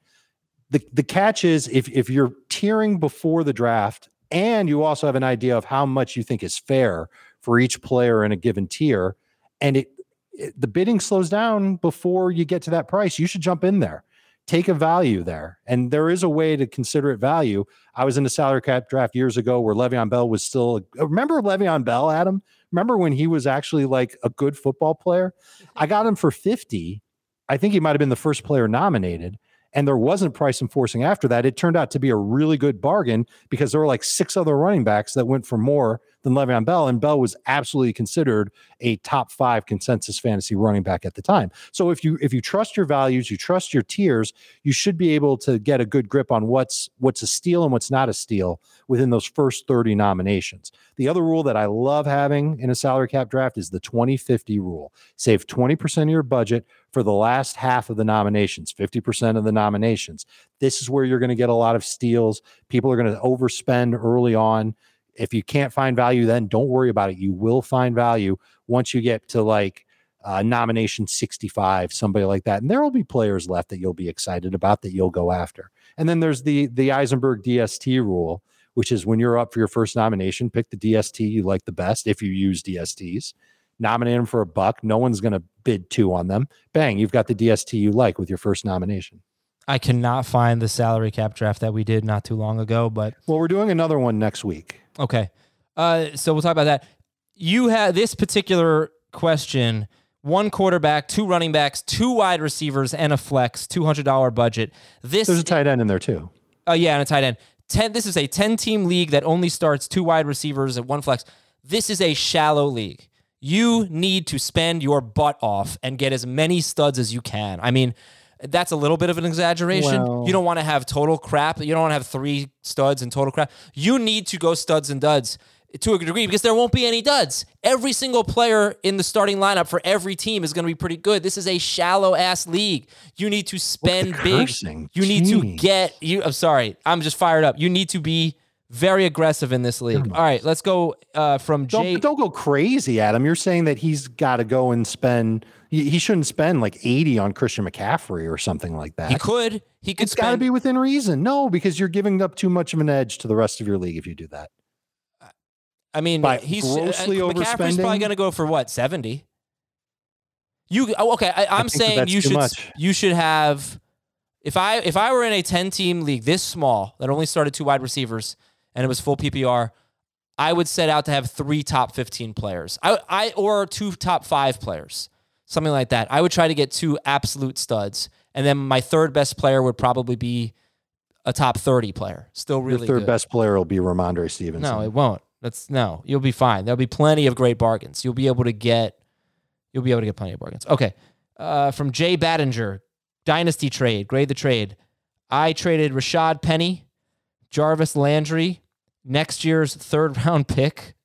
The the catch is if if you're tiering before the draft and you also have an idea of how much you think is fair for each player in a given tier, and it, it the bidding slows down before you get to that price, you should jump in there. Take a value there. And there is a way to consider it value. I was in a salary cap draft years ago where Le'Veon Bell was still uh, remember Le'Veon Bell, Adam? Remember when he was actually like a good football player? I got him for 50. I think he might have been the first player nominated. And there wasn't price enforcing after that. It turned out to be a really good bargain because there were like six other running backs that went for more than Le'Veon Bell, and Bell was absolutely considered a top five consensus fantasy running back at the time. So if you if you trust your values, you trust your tiers, you should be able to get a good grip on what's what's a steal and what's not a steal within those first 30 nominations. The other rule that I love having in a salary cap draft is the 2050 rule. Save 20% of your budget for the last half of the nominations, 50% of the nominations. This is where you're going to get a lot of steals. People are going to overspend early on if you can't find value, then don't worry about it. You will find value once you get to like uh, nomination 65, somebody like that. And there will be players left that you'll be excited about that you'll go after. And then there's the the Eisenberg DST rule, which is when you're up for your first nomination, pick the DST you like the best if you use DSTs. Nominate them for a buck. No one's going to bid two on them. Bang, you've got the DST you like with your first nomination.
I cannot find the salary cap draft that we did not too long ago, but
well, we're doing another one next week.
Okay. Uh, so we'll talk about that. You have this particular question one quarterback, two running backs, two wide receivers, and a flex, $200 budget. This
There's a tight end in there too.
Oh, uh, yeah, and a tight end. 10, this is a 10 team league that only starts two wide receivers and one flex. This is a shallow league. You need to spend your butt off and get as many studs as you can. I mean, that's a little bit of an exaggeration. You don't want to have total crap. You don't want to have three studs and total crap. You need to go studs and duds to a degree because there won't be any duds. Every single player in the starting lineup for every team is going to be pretty good. This is a shallow ass league. You need to spend big. You need to get you I'm sorry. I'm just fired up. You need to be very aggressive in this league. All right, let's go uh, from Jay.
Don't, don't go crazy, Adam. You're saying that he's got to go and spend he shouldn't spend like 80 on Christian McCaffrey or something like that.
He could. He could
It's got to be within reason. No, because you're giving up too much of an edge to the rest of your league if you do that.
I mean, By he's uh, grossly uh, McCaffrey's probably going to go for what, 70? You oh, okay, I, am saying you should much. you should have if I if I were in a 10 team league this small that only started two wide receivers and it was full PPR, I would set out to have three top 15 players. I, I or two top 5 players something like that. I would try to get two absolute studs, and then my third best player would probably be a top thirty player. Still really
Your third
good.
best player will be Rhamondre Stevenson.
No, it won't. That's no. You'll be fine. There'll be plenty of great bargains. You'll be able to get. You'll be able to get plenty of bargains. Okay. Uh, from Jay Battinger, dynasty trade. Grade the trade. I traded Rashad Penny, Jarvis Landry, next year's third round pick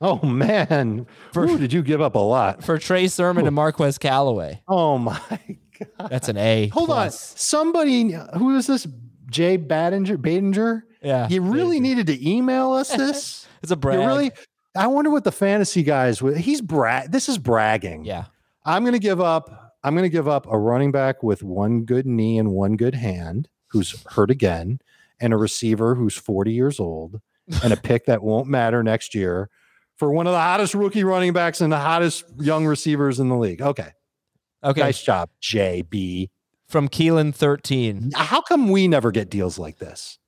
Oh man, for, Ooh, did you give up a lot
for Trey Sermon Ooh. and Marquez Callaway?
Oh my god,
that's an A.
Hold plus. on, somebody who is this? Jay Badinger, Badinger.
Yeah,
you really Badinger. needed to email us this.
it's a brag. You really?
I wonder what the fantasy guys would. He's brag. This is bragging.
Yeah.
I'm to give up. I'm going to give up a running back with one good knee and one good hand, who's hurt again, and a receiver who's 40 years old, and a pick that won't matter next year for one of the hottest rookie running backs and the hottest young receivers in the league. Okay.
Okay.
Nice job, JB.
From Keelan 13.
How come we never get deals like this?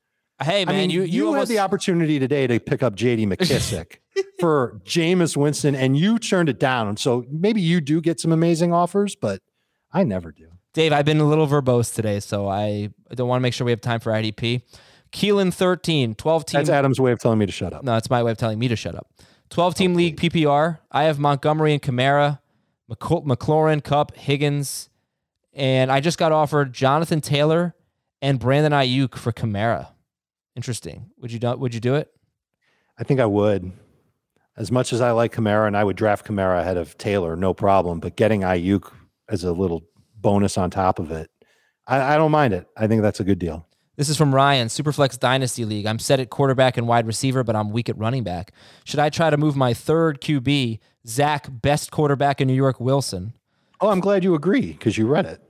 Hey, man,
I mean,
you, you,
had
almost,
the opportunity today to pick up JD McKissic for Jameis Winston, and you turned it down. So maybe you do get some amazing offers, but I never do.
Dave, I've been a little verbose today, so I don't want to make sure we have time for IDP. Keelan 13, 12 team.
That's Adam's way of telling me to shut up.
No, it's my way of telling me to shut up. 12 team league PPR. I have Montgomery and Kamara, McC- McLaurin, Kupp, Higgins, and I just got offered Jonathan Taylor and Brandon Aiyuk for Kamara. Interesting. Would you do, would you do it?
I think I would. As much as I like Kamara and I would draft Kamara ahead of Taylor, no problem. But getting Aiyuk as a little bonus on top of it, I, I don't mind it. I think that's a good deal.
This is from Ryan, Superflex Dynasty League. I'm set at quarterback and wide receiver, but I'm weak at running back. Should I try to move my third QB, Zach, best quarterback in New York, Wilson?
Oh, I'm glad you agree because you read it.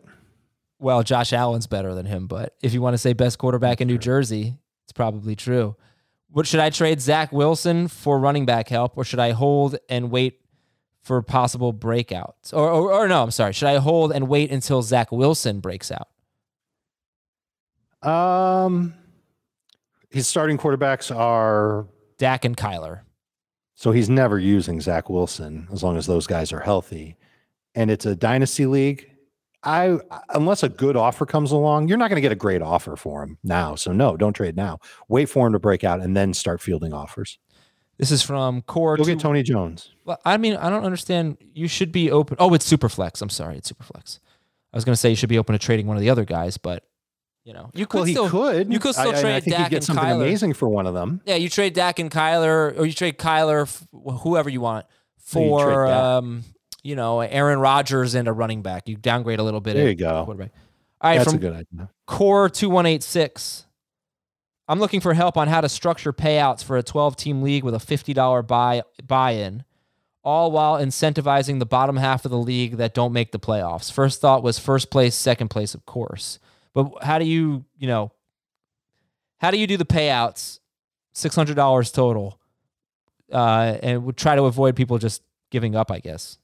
Well, Josh Allen's better than him, but if you want to say best quarterback in New Jersey, it's probably true. What should I trade Zach Wilson for running back help, or should I hold and wait for possible breakouts? Or, or, or no, I'm sorry. Should I hold and wait until Zach Wilson breaks out?
Um, his starting quarterbacks are
Dak and Kyler.
so he's never using Zach Wilson as long as those guys are healthy, and it's a dynasty league. I unless a good offer comes along, you're not going to get a great offer for him now. So no, don't trade now. Wait for him to break out and then start fielding offers.
This is from Core.
Go
two-
get Tony Jones.
Well, I mean, I don't understand. You should be open. Oh, it's Superflex. I'm sorry, it's Superflex. I was going to say you should be open to trading one of the other guys, but you know, you could
well, he
still
could.
You could still
I, I-
trade
I think
Dak
he'd get
and
something
Kyler.
amazing for one of them.
Yeah, you trade Dak and Kyler, or you trade Kyler, f- whoever you want,
No, you
for um, you know, Aaron Rodgers and a running back. You downgrade a little bit.
There you go.
Quarterback. All right,
That's
from
a good idea.
Core two one eight six. I'm looking for help on how to structure payouts for a 12 team league with a $50 buy buy in, all while incentivizing the bottom half of the league that don't make the playoffs. First thought was first place, second place, of course. But how do you, you know, how do you do the payouts? $600 total. Uh, and would try to avoid people just giving up, I guess.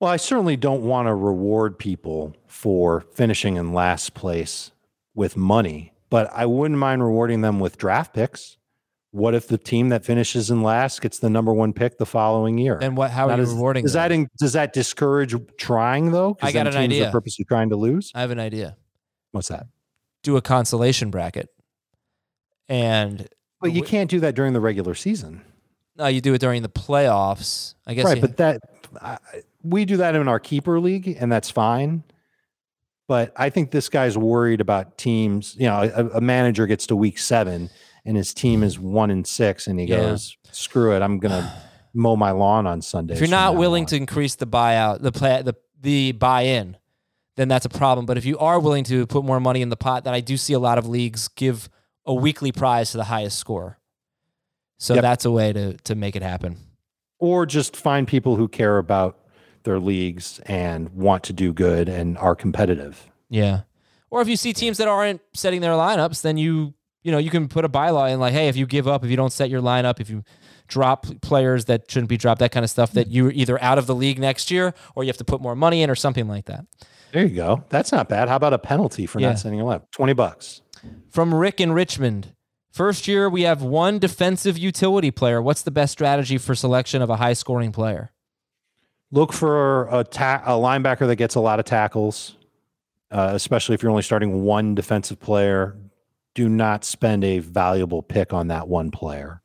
Well, I certainly don't want to reward people for finishing in last place with money, but I wouldn't mind rewarding them with draft picks. What if the team that finishes in last gets the number one pick the following year?
And what? How
Now,
are you
does,
rewarding?
Does
them?
that in, does that discourage trying though?
I got an idea.
Are purposely trying to lose.
I have an idea.
What's that?
Do a consolation bracket, and
But you can't do that during the regular season,
No, you do it during the playoffs. I guess.
right?
you-
But that I, we do that in our keeper league, and that's fine. But I think this guy's worried about teams. You know, a, a manager gets to week seven and his team is one and six, and he
Yeah.
goes, "Screw it, I'm gonna mow my lawn on Sunday."
if you're not willing to increase the buyout, the play, the the buy-in, then that's a problem. But if you are willing to put more money in the pot, then I do see a lot of leagues give a weekly prize to the highest score. So
Yep.
that's a way to to make it happen.
or just find people who care about their leagues and want to do good and are competitive.
Yeah. Or if you see teams that aren't setting their lineups, then you you know you can put a bylaw in like, hey, if you give up, if you don't set your lineup, if you drop players that shouldn't be dropped, that kind of stuff, that you're either out of the league next year or you have to put more money in or something like that.
There you go. That's not bad. How about a penalty for
Yeah.
not setting your lineup? Twenty bucks.
From Rick in Richmond. First year, we have one defensive utility player. What's the best strategy for selection of a high scoring player?
Look for a, ta- a linebacker that gets a lot of tackles, uh, especially if you're only starting one defensive player. Do not spend a valuable pick on that one player.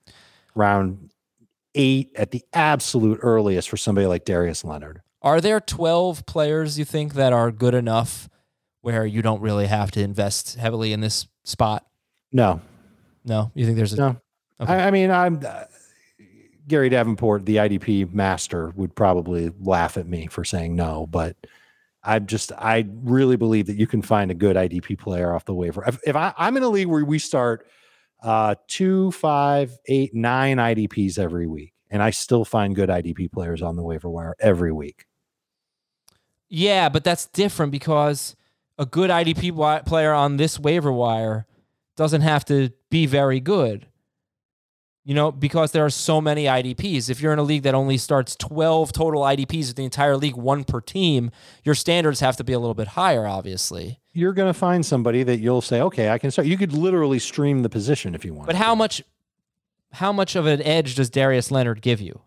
Round eight at the absolute earliest for somebody like Darius Leonard.
Are there 12 players you think that are good enough where you don't really have to invest heavily in this spot?
No,
No, you think there's a
no.
Okay.
I, I mean, I'm uh, Gary Davenport, the IDP master, would probably laugh at me for saying no, but I just I really believe that you can find a good IDP player off the waiver. If, if I, I'm in a league where we start uh, two, five, eight, nine IDPs every week, and I still find good IDP players on the waiver wire every week.
Yeah, but that's different because a good IDP player on this waiver wire doesn't have to be very good. You know, because there are so many IDPs. If you're in a league that only starts 12 total IDPs in the entire league, one per team, your standards have to be a little bit higher, obviously.
You're going to find somebody that you'll say, okay, I can start. You could literally stream the position if you want.
But how much how much of an edge does Darius Leonard give you?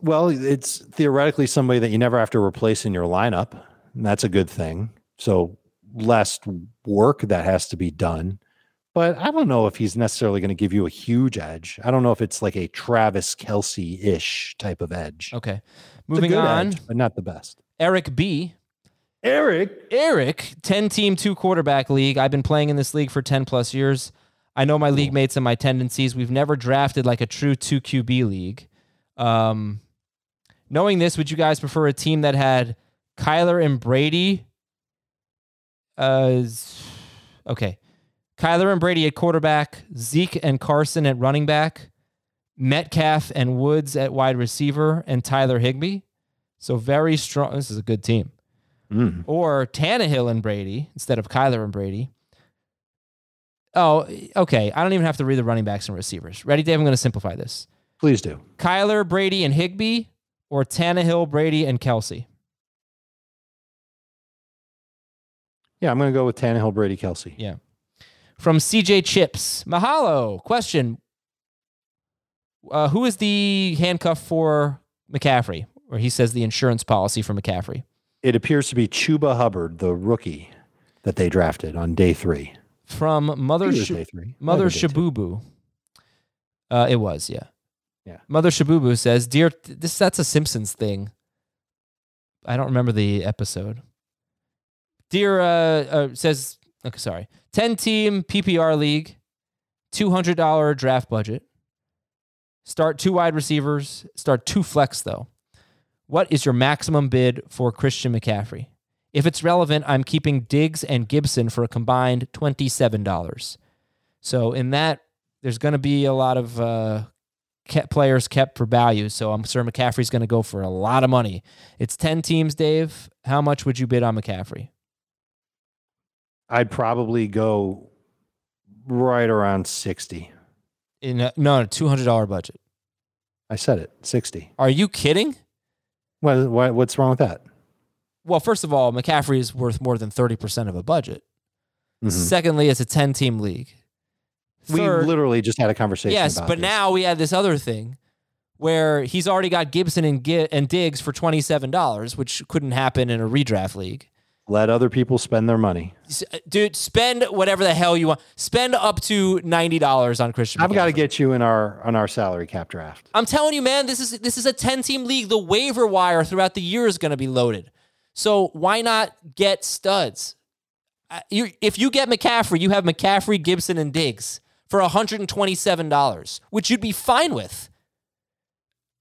Well, it's theoretically somebody that you never have to replace in your lineup. And that's a good thing. So less work that has to be done. But I don't know if he's necessarily going to give you a huge edge. I don't know if it's like a Travis Kelce ish type of edge.
Okay. Moving on.
edge, but not the best.
Eric B.
Eric,
Eric, 10 team, two quarterback league. I've been playing in this league for 10 plus years. I know my league mates and my tendencies. We've never drafted like a true 2 QB league. Um, knowing this, would you guys prefer a team that had Kyler and Brady? Uh, okay. Kyler and Brady at quarterback, Zeke and Carson at running back, Metcalf and Woods at wide receiver, and Tyler Higbee. So very strong. This is a good team
Mm.
or Tannehill and Brady instead of Kyler and Brady. Oh, okay. I don't even have to read the running backs and receivers. Ready, Dave? I'm going to simplify this.
please do.
Kyler, Brady, and Higbee, or Tannehill, Brady, and Kelce.
Yeah, I'm going to go with Tannehill, Brady, Kelce.
Yeah. From CJ Chips. Mahalo. Question. Uh, who is the handcuff for McCaffrey? Or he says the insurance policy for McCaffrey.
It appears to be Chuba Hubbard, the rookie that they drafted on day three.
From Mother
Maybe it was
Sh-
day three.
Mother
Might have been day two.
Shabubu. Uh, it was, yeah.
Yeah.
Mother Shabubu says, "Dear, this that's a Simpsons thing. I don't remember the episode. Dear uh, uh says, okay, sorry, ten team PPR league, two hundred dollar draft budget. Start two wide receivers. Start two flex though. What is your maximum bid for Christian McCaffrey? If it's relevant, I'm keeping Diggs and Gibson for a combined $27. So in that, there's going to be a lot of uh, kept players kept for value. So I'm sure McCaffrey's going to go for a lot of money. It's 10 teams, Dave. How much would you bid on McCaffrey?
I'd probably go right around 60.
In a, no, $200 budget.
I said it, 60.
Are you kidding?
What, what, what's wrong with that?
Well, first of all, McCaffrey is worth more than 30% of a budget.
Mhm.
Secondly, it's a 10 team league.
We literally just had a conversation
Yes, but
this.
now we have this other thing where he's already got Gibson and and Diggs for twenty seven dollars, which couldn't happen in a redraft league.
Let other people spend their money.
Dude, spend whatever the hell you want. Spend up to ninety dollars on Christian.
I've got to get you in our on our salary cap draft.
I'm telling you, man, this is this is a ten team league. The waiver wire throughout the year is going to be loaded. So why not get studs? Uh, You, if you get McCaffrey, you have McCaffrey, Gibson, and Diggs for $127, which you'd be fine with.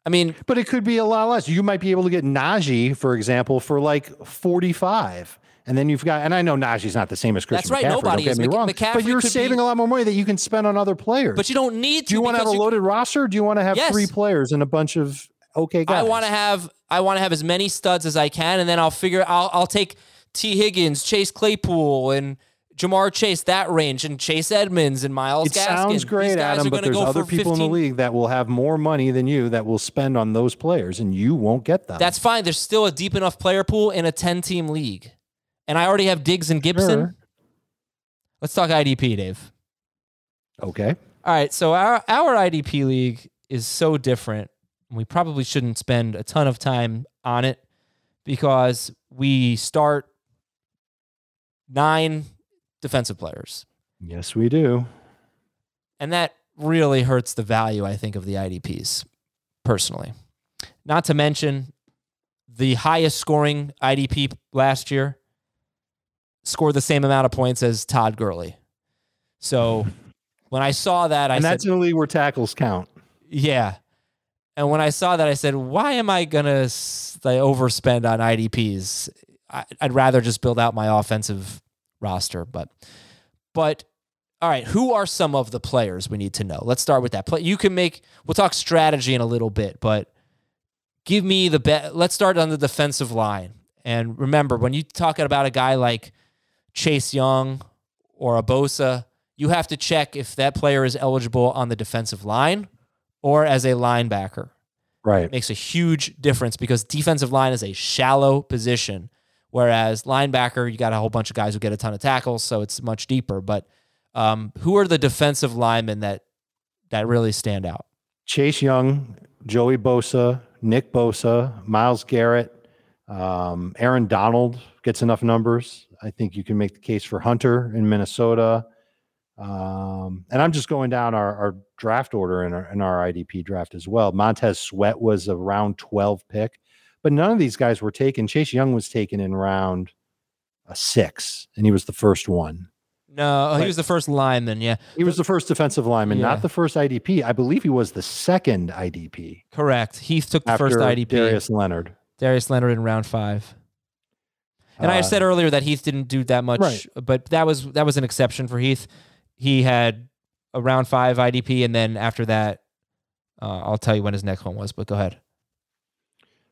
I mean,
But it could be a lot less. You might be able to get Najee, for example, for like 45. And then you've got, and I know Najee's not the same as Christian
That's right,
McCaffrey.
nobody
don't
is.
get me
Mc-
wrong.
McCaffrey
but you're
could
saving
be-
a lot more money that you can spend on other players.
but you don't need to.
do you want to have
because
a
you-
loaded roster? Or do you want to have
Yes.
three players and a bunch of okay guys?
I want to have I want to have as many studs as I can, and then I'll figure I'll I'll take T Higgins, Chase Claypool, and Ja'Marr Chase that range, and Chase Edmonds and Myles.
It
Gaskin.
sounds
These
great,
guys
Adam,
are
but
gonna
there's
go
other
for
people in
15
the league that will have more money than you that will spend on those players, and you won't get them.
That's fine. There's still a deep enough player pool in a 10 team league, and I already have Diggs and Gibson.
Sure.
Let's talk IDP, Dave.
okay.
All right, so our our IDP league is so different. We probably shouldn't spend a ton of time on it because we start nine defensive players.
Yes, we do.
And that really hurts the value, I think, of the IDPs personally. Not to mention the highest scoring IDP last year scored the same amount of points as Todd Gurley. So when I saw that, I
and
said,
that's in a league where tackles count.
yeah. And when I saw that, I said, why am I going to like, overspend on IDPs? I, I'd rather just build out my offensive roster. But, but All right, who are some of the players we need to know? Let's start with that. Play you can make we'll talk strategy in a little bit, but give me the bet. Let's start on the defensive line. And remember, when you talk about a guy like Chase Young or a Bosa, you have to check if that player is eligible on the defensive line or as a linebacker.
Right.
It makes a huge difference because defensive line is a shallow position, whereas linebacker, you got a whole bunch of guys who get a ton of tackles, so it's much deeper. But um, who are the defensive linemen that that really stand out?
Chase Young, Joey Bosa, Nick Bosa, Myles Garrett, um, Aaron Donald gets enough numbers. I think you can make the case for Hunter in Minnesota. Um, and I'm just going down our, our draft order in our, in our IDP draft as well. Montez Sweat was a round 12 pick, but none of these guys were taken. Chase Young was taken in round a six, and he was the first one.
No, he was the first lineman. Yeah,
He was the first defensive lineman,
Yeah.
not the first IDP. I believe he was the second IDP
correct. Heath took the first IDP.
Darius Leonard.
Darius Leonard in round five. And I
Uh,
said earlier that Heath didn't do that much,
Right.
but that was that was an exception for Heath. He had a round five IDP, and then after that, uh, I'll tell you when his next one was. But go ahead.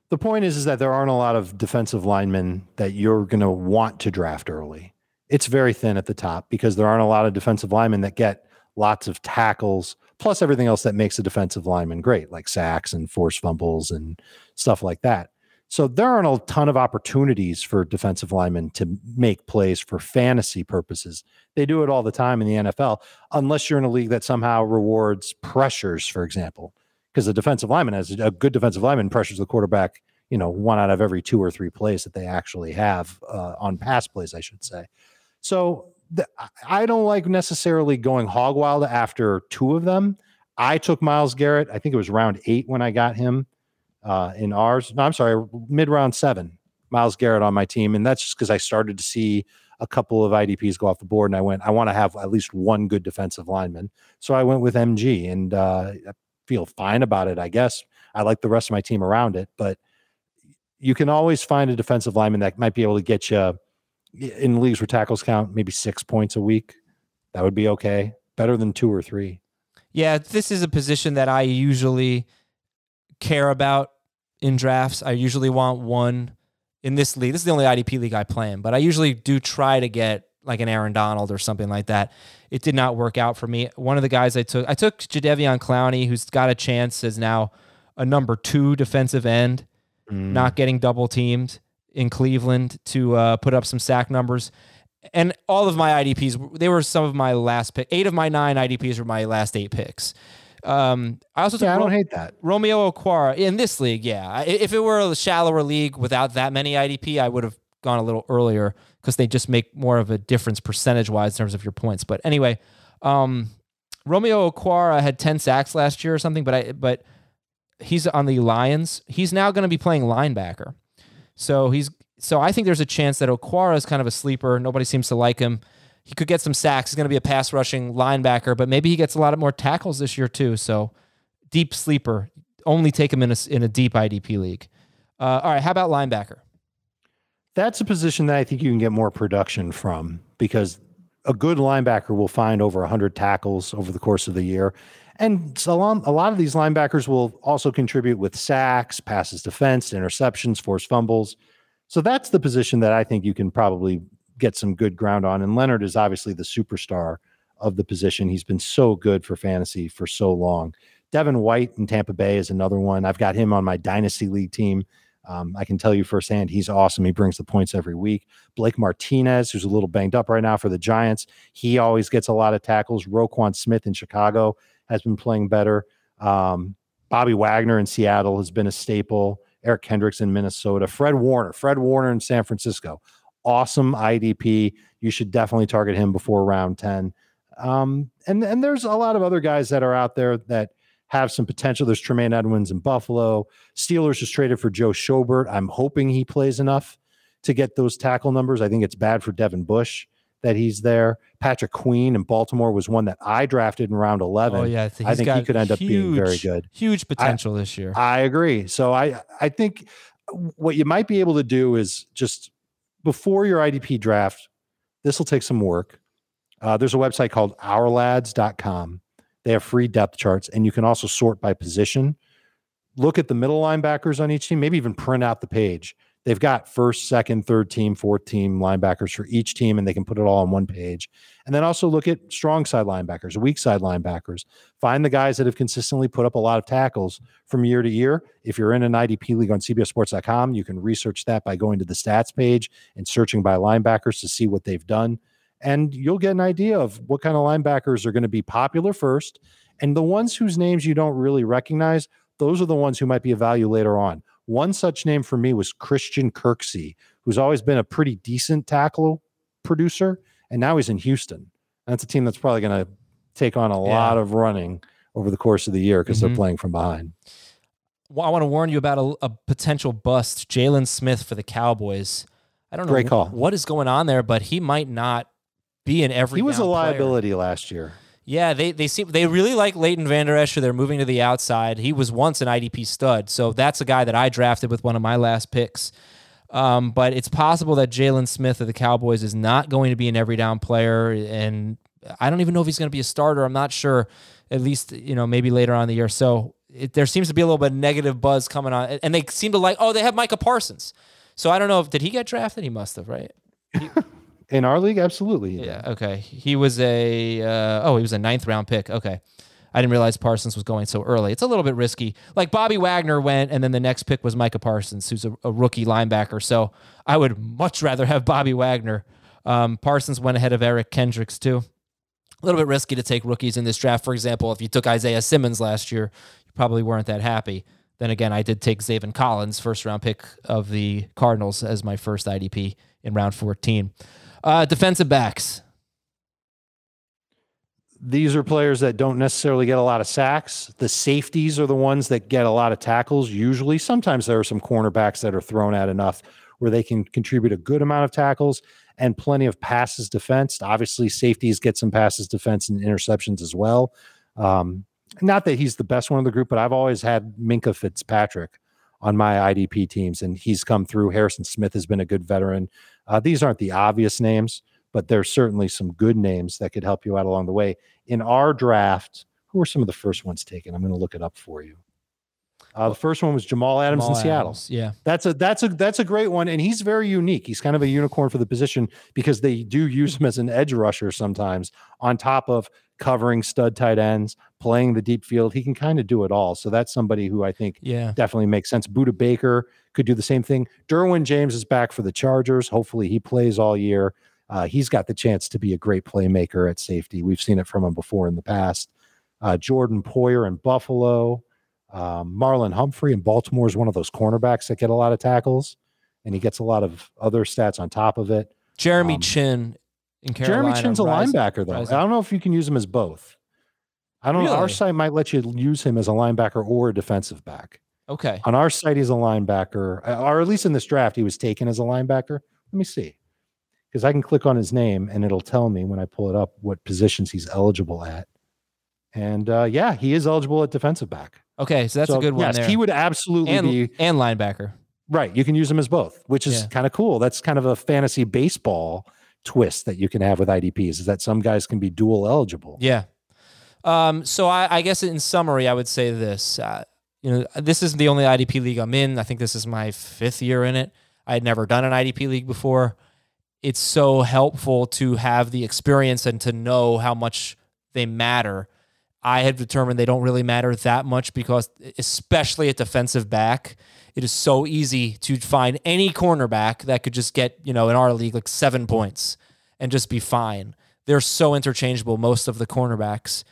The point is, is that there aren't a lot of defensive linemen that you're going to want to draft early. It's very thin at the top because there aren't a lot of defensive linemen that get lots of tackles, plus everything else that makes a defensive lineman great, like sacks and forced fumbles and stuff like that. So there aren't a ton of opportunities for defensive linemen to make plays for fantasy purposes. They do it all the time in the NFL, unless you're in a league that somehow rewards pressures, for example because a defensive lineman has a good defensive lineman pressures the quarterback, you know, one out of every two or three plays that they actually have uh, on pass plays, I should say. So the, I don't like necessarily going hog wild after two of them. I took Myles Garrett. I think it was round eight when I got him uh, in ours. No, I'm sorry, mid round seven. Myles Garrett on my team, and that's just because I started to see a couple of IDPs go off the board, and I went, I want to have at least one good defensive lineman. So I went with MG, and uh, I feel fine about it. I guess I like the rest of my team around it, but you can always find a defensive lineman that might be able to get you in leagues where tackles count maybe six points a week. That would be okay. Better than two or three.
Yeah, this is a position that I usually care about in drafts. I usually want one in this league. This is the only IDP league I play in, but I usually do try to get like an Aaron Donald or something like that. It did not work out for me. One of the guys I took, I took Jadeveon Clowney, who's got a chance as now a number two defensive end, not getting double teamed in Cleveland to uh, put up some sack numbers. And all of my IDPs, they were some of my last pick. Eight of my nine IDPs were my last eight picks. Um, I also
Yeah, I don't hate that.
Romeo Okwara in this league. Yeah, if it were a shallower league without that many IDP, I would have gone a little earlier because they just make more of a difference percentage wise in terms of your points. But anyway, um, Romeo Okwara had ten sacks last year or something, but I but he's on the Lions. He's now going to be playing linebacker, so he's so I think there's a chance that Okwara is kind of a sleeper. Nobody seems to like him. He could get some sacks. He's going to be a pass rushing linebacker, but maybe he gets a lot of more tackles this year too. So deep sleeper. Only take him in a in a deep IDP league. Uh, all right, how about linebacker?
That's a position that I think you can get more production from because a good linebacker will find over 100 tackles over the course of the year. And so a lot of these linebackers will also contribute with sacks, passes defense, interceptions, forced fumbles. So that's the position that I think you can probably get some good ground on. And Leonard is obviously the superstar of the position. He's been so good for fantasy for so long. Devin White in Tampa Bay is another one. I've got him on my dynasty league team. Um, I can tell you firsthand, he's awesome. He brings the points every week. Blake Martinez, who's a little banged up right now for the Giants, he always gets a lot of tackles. Roquan Smith in Chicago has been playing better. Um, Bobby Wagner in Seattle has been a staple. Eric Kendricks in Minnesota. Fred Warner, Fred Warner in San Francisco. Awesome IDP. You should definitely target him before round 10. Um, and, and there's a lot of other guys that are out there that have some potential. There's Tremaine Edmunds in Buffalo. Steelers just traded for Joe Schobert. I'm hoping he plays enough to get those tackle numbers. I think it's bad for Devin Bush that he's there. Patrick Queen in Baltimore was one that I drafted in round 11.
Oh yeah,
I
he's
think he could end up being very good.
Huge potential this year.
I agree. So I I think what you might be able to do is just before your IDP draft, this will take some work. Uh, there's a website called ourlads.com. They have free depth charts, and you can also sort by position. Look at the middle linebackers on each team, maybe even print out the page. They've got first, second, third team, fourth team linebackers for each team, and they can put it all on one page. And then also look at strong side linebackers, weak side linebackers. Find the guys that have consistently put up a lot of tackles from year to year. If you're in an IDP league on CBSSports.com, you can research that by going to the stats page and searching by linebackers to see what they've done. And you'll get an idea of what kind of linebackers are going to be popular first. And the ones whose names you don't really recognize, those are the ones who might be a value later on. One such name for me was Christian Kirksey, who's always been a pretty decent tackle producer, and now he's in Houston. That's a team that's probably going to take on a
Yeah.
lot of running over the course of the year because
Mhm.
they're playing from behind.
Well, I want to warn you about a, a potential bust, Jaylon Smith for the Cowboys. I don't know
call.
what is going on there, but he might not be in every.
He was a
player.
liability last year.
Yeah, they they seem they really like Leighton Vander Escher. They're moving to the outside. He was once an IDP stud, so that's a guy that I drafted with one of my last picks. Um, but it's possible that Jaylon Smith of the Cowboys is not going to be an every down player, and I don't even know if he's going to be a starter. I'm not sure. At least you know maybe later on in the year. So it, there seems to be a little bit of negative buzz coming on, and they seem to like. Oh, they have Micah Parsons. So I don't know if did he get drafted? He must have, right?
In our league, absolutely.
Yeah. Okay. He was a uh, oh, he was a ninth round pick. Okay. I didn't realize Parsons was going so early. It's a little bit risky. Like Bobby Wagner went, and then the next pick was Micah Parsons, who's a, a rookie linebacker. So I would much rather have Bobby Wagner. Um, Parsons went ahead of Eric Kendricks too. A little bit risky to take rookies in this draft. For example, if you took Isaiah Simmons last year, you probably weren't that happy. Then again, I did take Zaven Collins, first round pick of the Cardinals, as my first IDP in round 14. Uh, defensive backs.
These are players that don't necessarily get a lot of sacks. The safeties are the ones that get a lot of tackles, usually. Sometimes there are some cornerbacks that are thrown at enough where they can contribute a good amount of tackles and plenty of passes defense. Obviously, safeties get some passes defense and interceptions as well. Um, not that he's the best one of the group, but I've always had Minkah Fitzpatrick on my IDP teams, and he's come through. Harrison Smith has been a good veteran. Uh, these aren't the obvious names, but there's certainly some good names that could help you out along the way. In our draft, who were some of the first ones taken? I'm going to look it up for you. Uh, the first one was Jamal Adams
Jamal
in Seattle.
Adams, Yeah.
That's a that's a that's a great one, and he's very unique. He's kind of a unicorn for the position because they do use him as an edge rusher sometimes, on top of covering stud tight ends, playing the deep field. He can kind of do it all. So that's somebody who I think
Yeah.
definitely makes sense. Budda Baker could do the same thing. Derwin James is back for the Chargers. Hopefully, he plays all year. Uh, he's got the chance to be a great playmaker at safety. We've seen it from him before in the past. Uh, Jordan Poyer in Buffalo. Um, Marlon Humphrey in Baltimore is one of those cornerbacks that get a lot of tackles, and he gets a lot of other stats on top of it.
Jeremy
Um,
Chinn in Carolina.
Jeremy Chinn's a
rising-
linebacker, though.
rising.
I don't know if you can use him as both. I don't know. Our
Really?
site might let you use him as a linebacker or a defensive back.
Okay.
On our site, he's a linebacker, uh, or at least in this draft, he was taken as a linebacker. Let me see. Because I can click on his name and it'll tell me when I pull it up what positions he's eligible at. And uh, yeah, he is eligible at defensive back.
Okay. So that's a good one
yes,
there.
He would absolutely
and,
be
and linebacker.
right. You can use him as both, which is
Yeah.
kind of cool. That's kind of a fantasy baseball twist that you can have with IDPs is that some guys can be dual eligible.
Yeah. Um, so I, I guess in summary, I would say this. Uh, you know, this isn't the only IDP league I'm in. I think this is my fifth year in it. I had never done an IDP league before. It's so helpful to have the experience and to know how much they matter. I have determined they don't really matter that much because, especially at defensive back, it is so easy to find any cornerback that could just get, you know, in our league, like seven points and just be fine. They're so interchangeable, most of the cornerbacks.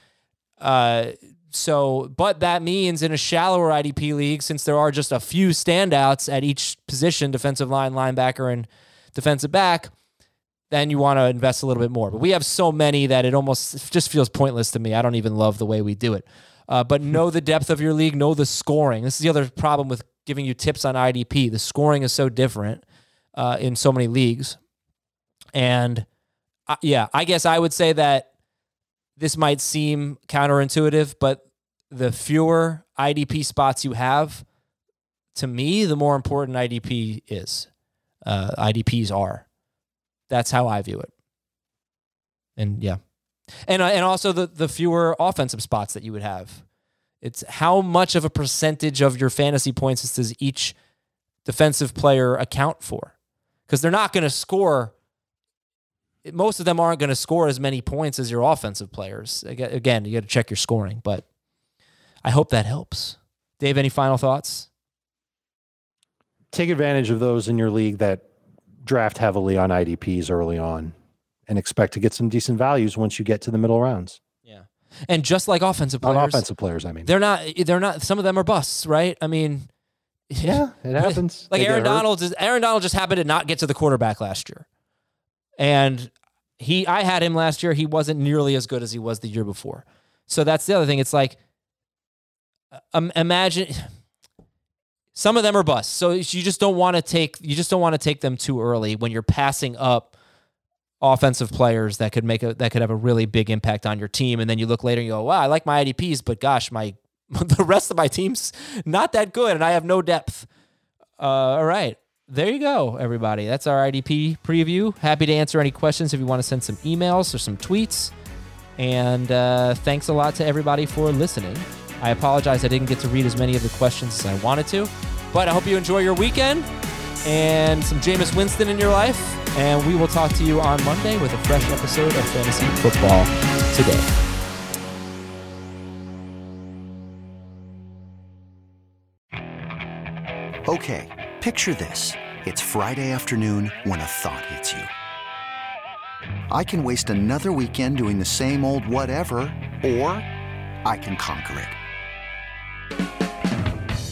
Uh, so, but that means in a shallower IDP league, since there are just a few standouts at each position defensive line, linebacker, and defensive back then you want to invest a little bit more. But we have so many that it almost just feels pointless to me. I don't even love the way we do it. Uh, but know the depth of your league, know the scoring. This is the other problem with giving you tips on IDP. The scoring is so different uh, in so many leagues. And uh, yeah, I guess I would say that this might seem counterintuitive, but the fewer IDP spots you have, to me, the more important IDP is. Uh, IDPs are. That's how I view it. And yeah, and uh, and also the the fewer offensive spots that you would have. It's how much of a percentage of your fantasy points does each defensive player account for? Because they're not going to score. Most of them aren't going to score as many points as your offensive players. Again, you got to check your scoring, but I hope that helps. Dave, any final thoughts?
Take advantage of those in your league that draft heavily on IDPs early on and expect to get some decent values once you get to the middle rounds.
Yeah, and just like offensive
On
players,
offensive players, I mean.
they're not. They're not. Some of them are busts, right? I mean,
Yeah, it happens.
Like
They
Aaron. Donald is Aaron Donald just happened to not get to the quarterback last year. And he I had him last year. He wasn't nearly as good as he was the year before. So that's the other thing. It's like um, imagine some of them are busts. So you just don't want to take you just don't want to take them too early when you're passing up offensive players that could make a that could have a really big impact on your team and then you look later and you go, "Wow, I like my IDPs, but gosh, my the rest of my team's not that good and I have no depth." Uh, all right. There you go, everybody. That's our IDP preview. Happy to answer any questions if you want to send some emails or some tweets. And uh, thanks a lot to everybody for listening. I apologize I didn't get to read as many of the questions as I wanted to, but I hope you enjoy your weekend and some Jameis Winston in your life. And we will talk to you on Monday with a fresh episode of Fantasy Football Today.
Okay, picture this. It's Friday afternoon when a thought hits you. I can waste another weekend doing the same old whatever, or I can conquer it.